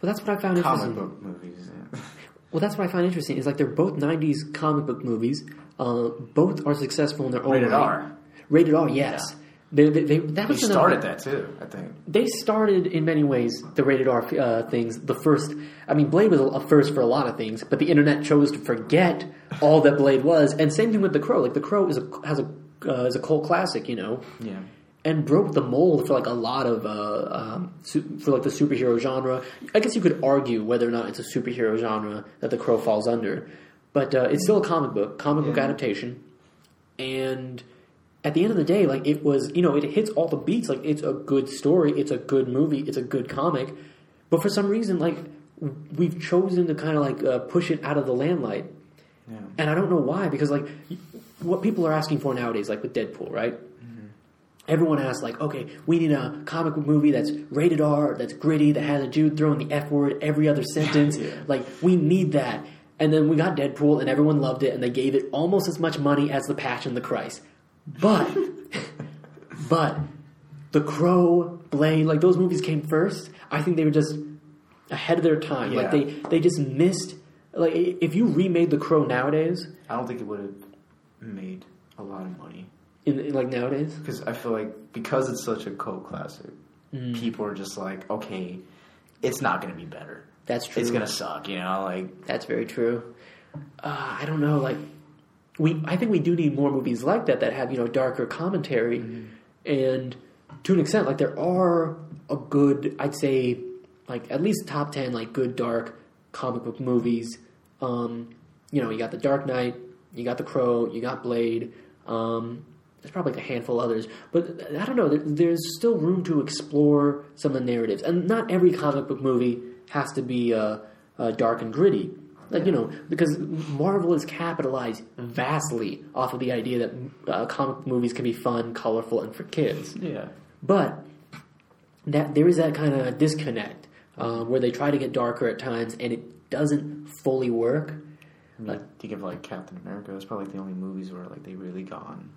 Well, that's what I found
comic
interesting.
book movies. Yeah.
Well, that's what I find interesting. Is like they're both '90s comic book movies. Uh, both are successful in their own
Rated
right.
R.
Rated R, yes. They, they, they, that
They
was another-
started that too. I think.
They started in many ways the rated R uh, things. The first, I mean, Blade was a first for a lot of things, but the internet chose to forget all that Blade was. And same thing with The Crow. Like The Crow is a has a uh, is a cult classic, you know,
Yeah.
and broke the mold for like a lot of uh, um, su- for like the superhero genre. I guess you could argue whether or not it's a superhero genre that The Crow falls under, but uh, it's still a comic book, comic book adaptation, and at the end of the day, like it was, you know, it hits all the beats. Like it's a good story, it's a good movie, it's a good comic, but for some reason, like we've chosen to kind of like uh, push it out of the lamplight.
Yeah.
And I don't know why, because like what people are asking for nowadays, like with Deadpool, right? Everyone asks like, okay, we need a comic book movie that's rated R, that's gritty, that has a dude throwing the F word every other sentence.
Yeah.
Like, we need that. And then we got Deadpool, and everyone loved it, and they gave it almost as much money as The Passion of the Christ. But, but, The Crow, Blade, like those movies came first. I think they were just ahead of their time. Like they, they just missed. Like if you remade The Crow nowadays,
I don't think it would have made a lot of money
in, in like nowadays,
because I feel like because it's such a cult classic,
Mm.
people are just like, okay, it's not going to be better.
that's true.
It's going to suck. You know, like
That's very true. Uh, I don't know, like we. I think we do need more movies like that that have you know darker commentary, and to an extent, like there are a good, I'd say, like at least top ten like good dark comic book movies. Um, you know, you got The Dark Knight, you got The Crow, you got Blade. Um, there's probably like a handful of others, but I don't know. There, there's still room to explore some of the narratives, and not every comic book movie has to be uh, uh, dark and gritty. Like you know, because Marvel has capitalized vastly off of the idea that uh, comic movies can be fun, colorful, and for kids.
Yeah.
But that there is that kind of disconnect um, where they try to get darker at times, and it doesn't fully work.
I mean, think of like Captain America. That's probably like the only movies where like they really gone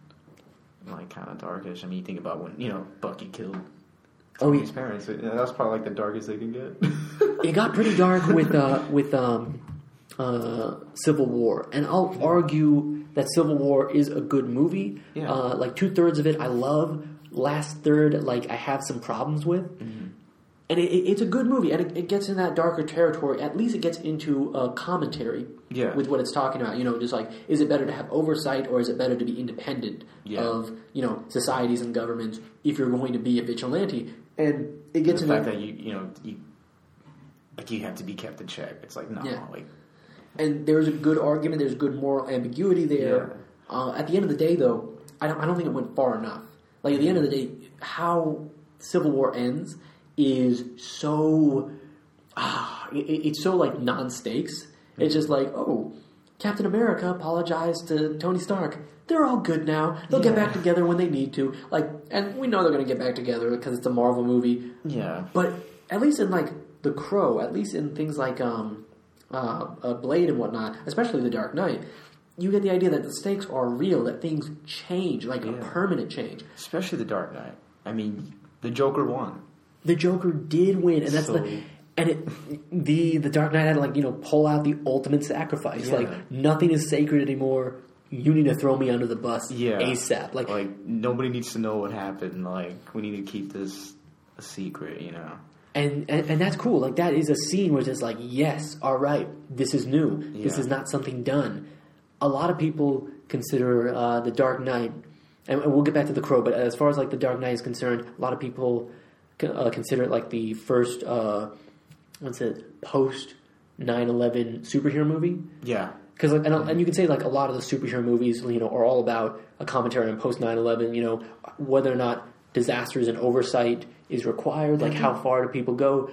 like kind of darkish. I mean, you think about when you know Bucky killed
Oh,
his
yeah.
parents. That's probably like the darkest they can get.
it got pretty dark with uh, with um, uh, Civil War, and I'll argue that Civil War is a good movie.
Yeah.
Uh, like two thirds of it, I love. Last third, like I have some problems with. And it, it- it's a good movie, and it, it gets in that darker territory. At least it gets into a commentary
Yeah.
with what it's talking about. You know, just like is it better to have oversight or is it better to be independent
Yeah.
of you know societies and governments if you're going to be a vigilante? And it gets
the
into
fact that you you know you like you have to be kept in check. It's like no,
Yeah.
like
and there's a good argument. There's good moral ambiguity there. Uh, at the end of the day, though, I don't, I don't think it went far enough. Like at the end of the day, how Civil War ends is so ah, it, it's so like non-stakes. It's just like oh, Captain America apologized to Tony Stark. They're all good now. They'll get back together when they need to. Like, and we know they're going to get back together because it's a Marvel movie.
yeah,
But at least in like the Crow, at least in things like um, uh, uh, Blade and whatnot, especially the Dark Knight, you get the idea that the stakes are real, that things change, like a permanent change.
especially the Dark Knight. I mean, the Joker won.
The Joker did win, and that's
So-
the and it the the Dark Knight had to like you know pull out the ultimate sacrifice.
Yeah.
Like nothing is sacred anymore. You need to throw me under the bus
Yeah.
ASAP. Like
Like nobody needs to know what happened. Like we need to keep this a secret. You know.
And, and and that's cool. Like that is a scene where it's just like, yes, all right, this is new. This is not something done. A lot of people consider uh, the Dark Knight, and we'll get back to the Crow. But as far as like the Dark Knight is concerned, a lot of people uh, consider it like the first, uh, what's it, post 9-11 superhero movie.
Yeah.
Because like, and, and you can say like a lot of the superhero movies, you know, are all about a commentary on post 9/11. You know, whether or not disasters and oversight is required, like how mm-hmm. far do people go?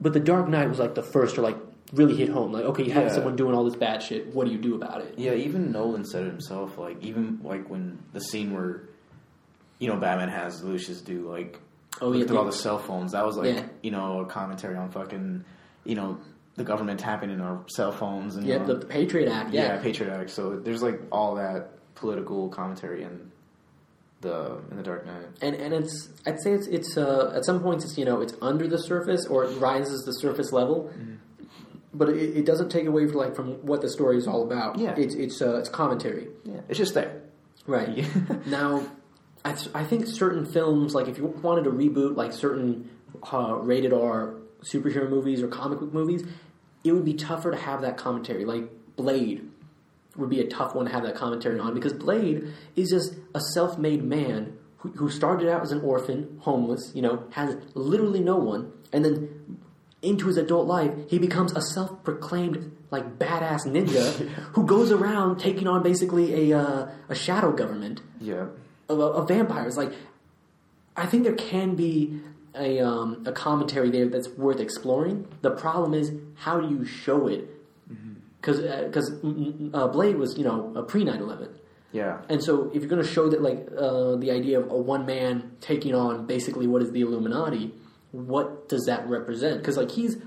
But the Dark Knight was like the first to like really hit home. Like, okay, you have
Yeah.
someone doing all this bad shit. What do you do about it?
Yeah, even Nolan said it himself. Like, even like when the scene where, you know, Batman has Lucius do like,
Oh,
look
yeah,
through all the cell phones. That was like,
Yeah.
you know, a commentary on fucking, you know, the government tapping in our cell phones and
Yeah,
you know,
the, the Patriot Act.
yeah,
Yeah,
Patriot Act. So there's like all that political commentary in the in the Dark Knight.
and and it's I'd say it's it's uh, at some points it's you know it's under the surface or it rises the surface level, but it, it doesn't take away from like from what the story is all about.
Yeah.
it's it's uh, it's commentary.
Yeah, it's just there.
Right.
Yeah.
now, I, th- I think certain films, like if you wanted to reboot like certain uh, rated R superhero movies or comic book movies, it would be tougher to have that commentary. Like Blade would be a tough one to have that commentary on because Blade is just a self-made man who, who started out as an orphan, homeless, you know, has literally no one, and then into his adult life, he becomes a self-proclaimed like badass ninja who goes around taking on basically a uh, a shadow government
Yeah.
of, of vampires. Like, I think there can be a um, a commentary there that's worth exploring. The problem is how do you show it? Because because uh, Blade was you know a pre 9-11.
Yeah.
And so, if you're going to show that, like, uh, the idea of a one man taking on basically what is the Illuminati, what does that represent? Because, like, he's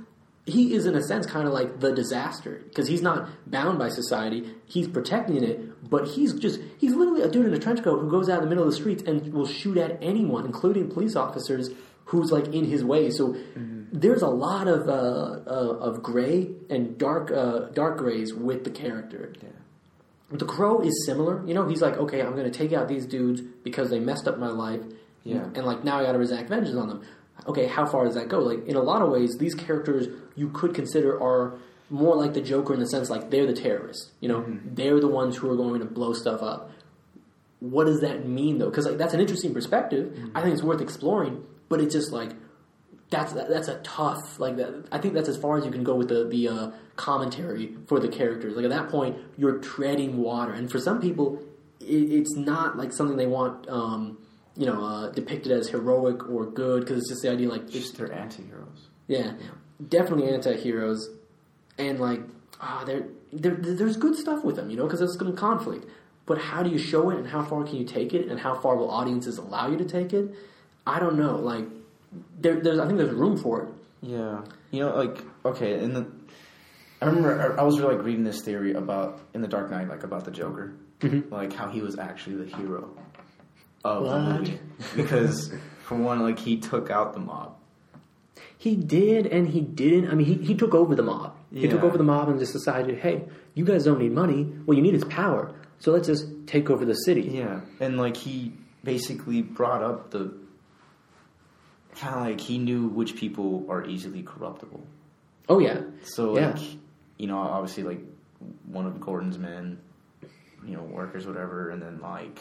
he is in a sense kind of like the disaster because he's not bound by society; he's protecting it. But he's just he's literally a dude in a trench coat who goes out in the middle of the streets and will shoot at anyone, including police officers who's like in his way. So. There's a lot of uh, uh, of gray and dark uh, dark grays with the character.
Yeah.
The Crow is similar. You know, he's like, okay, I'm going to take out these dudes because they messed up my life.
Yeah.
And like now I got to exact vengeance on them. Okay, how far does that go? Like in a lot of ways, these characters you could consider are more like the Joker in the sense like they're the terrorists. You know, they're the ones who are going to blow stuff up. What does that mean though? Because like that's an interesting perspective. I think it's worth exploring. But it's just like that's that's a tough like that. I think that's as far as you can go with the the uh, commentary for the characters. Like at that point, you're treading water, and for some people, it, it's not like something they want, um, you know, uh, depicted as heroic or good because it's just the idea like
It's just they're anti-heroes.
yeah, definitely anti-heroes, and like ah, there, there, there's good stuff with them, you know, because there's going to conflict. But how do you show it, and how far can you take it, and how far will audiences allow you to take it? I don't know. Like, there, there's, I think there's room for it.
Yeah, you know, like okay, in the I remember I I was like reading this theory about in the Dark Knight, like about the Joker, mm-hmm. like how he was actually the hero of the movie because for one, like he took out the mob.
He did, and he didn't. I mean, he, he took over the mob. He took over the mob and just decided, hey, you guys don't need money. What you need is power. So let's just take over the city.
Yeah, and like he basically brought up the kind of like he knew which people are easily corruptible.
Oh yeah,
So
Yeah.
like you know, obviously like one of Gordon's men, you know, workers, whatever, and then like,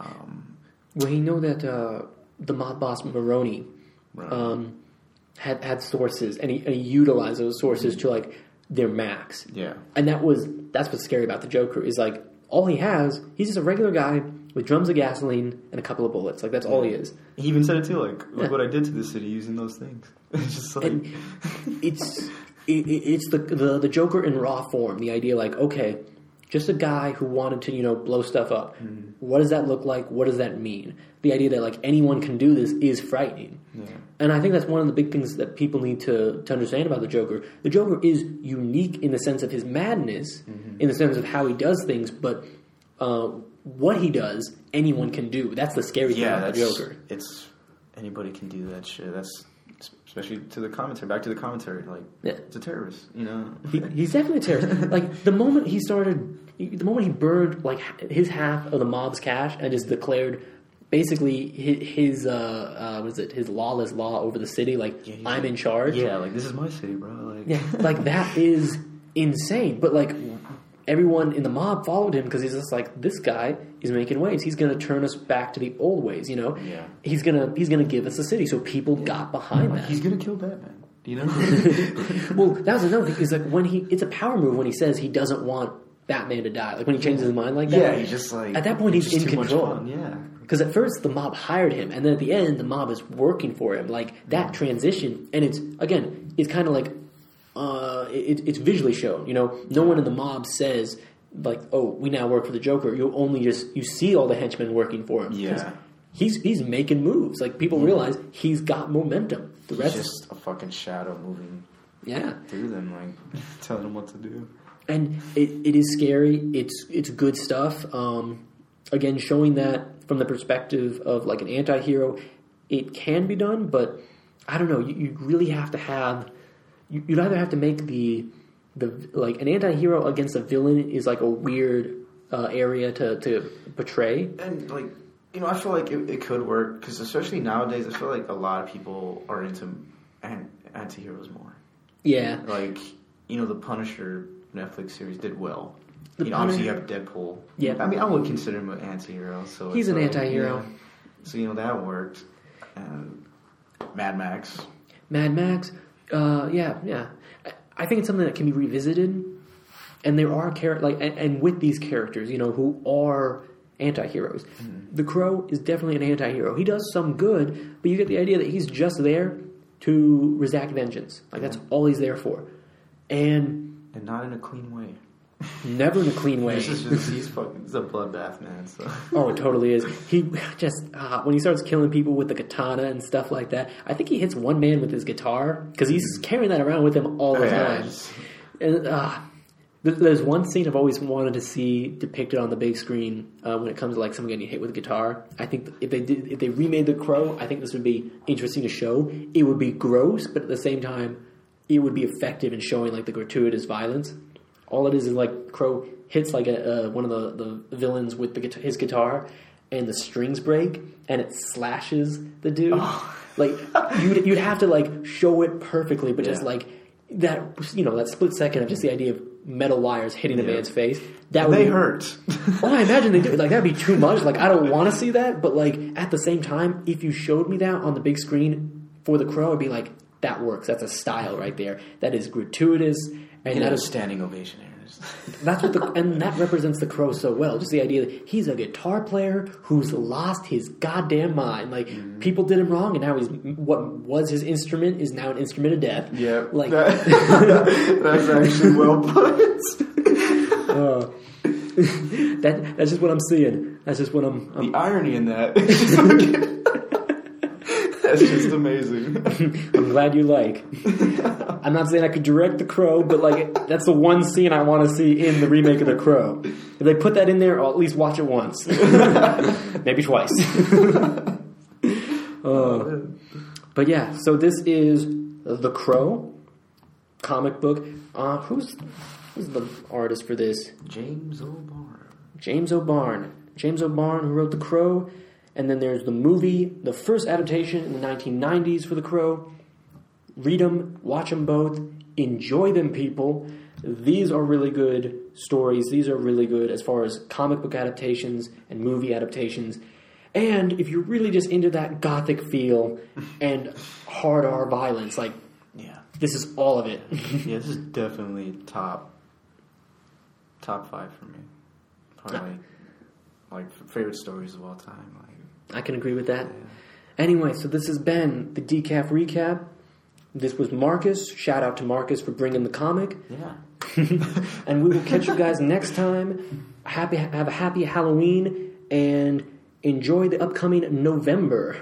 um,
well, he know that uh, the mob boss Maroni
right.
um, had had sources, and he, and he utilized those sources to like their max.
yeah,
And that was that's what's scary about the Joker is like all he has. He's just a regular guy with drums of gasoline and a couple of bullets. Like that's all he is.
he even said it too. Like, look
Yeah.
what I did to the city using those things. It's just like,
and it's it, it- it's the, the the Joker in raw form. The idea, like, okay, just a guy who wanted to, you know, blow stuff up.
Mm-hmm.
What does that look like? What does that mean? The idea that like anyone can do this is frightening.
yeah,
And I think that's one of the big things that people need to, to understand about the Joker. The Joker is unique in the sense of his madness,
Mm-hmm.
in the sense of how he does things, but uh, what he does, anyone can do. That's the scary thing
yeah,
about
that's
the Joker.
It's anybody can do that shit. That's especially to the commentary. Back to the commentary. Like,
Yeah.
it's a terrorist. You know.
He, he's definitely a terrorist. like the moment he started, the moment he burned like his half of the mob's cash and just declared basically his, his uh, uh, what is it? His lawless law over the city. Like
Yeah,
I'm
like-
in charge.
yeah, like this is my city, bro. Like,
Yeah, like that is insane. But like everyone in the mob followed him because he's just like this guy is making waves. He's going to turn us back to the old ways. You know.
Yeah.
He's gonna he's gonna give us a city. So people got behind
Like,
that.
he's gonna kill Batman. You know.
well, that was another thing. Is like when he it's a power move when he says he doesn't want Batman to die. Like when he changes his mind like that.
yeah, he's just like
At that point, he's
it's
in control.
fun, Yeah.
Because at first the mob hired him, and then at the end the mob is working for him. Like that transition, and it's again, it's kind of like uh, it, it's visually shown. You know, no one in the mob says like, "Oh, we now work for the Joker." You only just you see all the henchmen working for him.
Yeah.
he's he's making moves. Like people realize he's got momentum. The
He's
rest,
just a fucking shadow moving
yeah.
through them, like telling them what to do.
and it, it is scary. It's it's good stuff. Um, again, showing that from the perspective of like an anti-hero, it can be done, but I don't know. You, you really have to have. You, you'd either have to make the the like an anti-hero against a villain is like a weird uh, area to to portray.
And like, you know, I feel like it, it could work because especially nowadays, I feel like a lot of people are into an- anti-heroes more.
Yeah,
Like, you know, the Punisher Netflix series did well.
The
you know, obviously you have Deadpool.
Yeah.
I mean, I would consider him an anti-hero. So
He's an
like,
anti-hero.
yeah. So you know that worked. And Mad Max.
Mad Max. Uh, yeah, yeah. I, I think it's something that can be revisited, and there are char- like and, and with these characters, you know, who are anti-heroes. The Crow is definitely an anti-hero. He does some good, but you get the idea that he's just there to exact vengeance. Like that's all he's there for, and
And not in a clean way.
Never in a clean way.
Is just, he's fucking, it's a bloodbath, man. So.
Oh, it totally is. He just uh, when he starts killing people with the katana and stuff like that. I think he hits one man with his guitar because he's carrying that around with him all the
Yeah,
time. And uh, there's one scene I've always wanted to see depicted on the big screen uh, when it comes to like someone getting hit with a guitar. I think if they did, if they remade The Crow, I think this would be interesting to show. It would be gross, but at the same time, it would be effective in showing like the gratuitous violence. All it is is like Crow hits like a, uh, one of the, the villains with the his guitar, and the strings break, and it slashes the dude. Like you'd you'd have to like show it perfectly, but just like that you know that split second of just the idea of metal wires hitting a
Yeah.
man's face. That would
they
be,
hurt.
well, I imagine they do. Like that'd be too much. Like I don't want to see that, but like at the same time, if you showed me that on the big screen for the crow, I'd be like, that works. That's a style right there. That is gratuitous, and that is
standing ovation, Aaron.
That's what the and that represents the crow so well. Just the idea that he's a guitar player who's lost his goddamn mind. Like
Mm-hmm.
people did him wrong, and now he's what was his instrument is now an instrument of death.
yeah,
like
that, that's actually well put.
uh, that. That's just what I'm seeing. That's just what I'm. I'm
the irony in that. is just that's just amazing.
I'm glad you like. I'm not saying I could direct The Crow, but like that's the one scene I want to see in the remake of The Crow. If they put that in there, I'll at least watch it once, maybe twice. Uh, but yeah, so this is The Crow comic book. Uh, who's who's the artist for this?
James O'Barr.
James O'Barn. James O'Barn, who wrote The Crow. And then there's the movie, the first adaptation in the 1990s for The Crow. Read them, watch them both, enjoy them, people. These are really good stories. These are really good as far as comic book adaptations and movie adaptations. And if you're really just into that gothic feel and hard R violence, like
Yeah,
this is all of it.
yeah. This is definitely top top five for me. Probably like favorite stories of all time.
I can agree with that. Anyway, so this has been the decaf recap. This was Marcus. Shout out to Marcus for bringing the comic.
yeah.
and we will catch you guys next time. Happy have a happy Halloween and enjoy the upcoming November.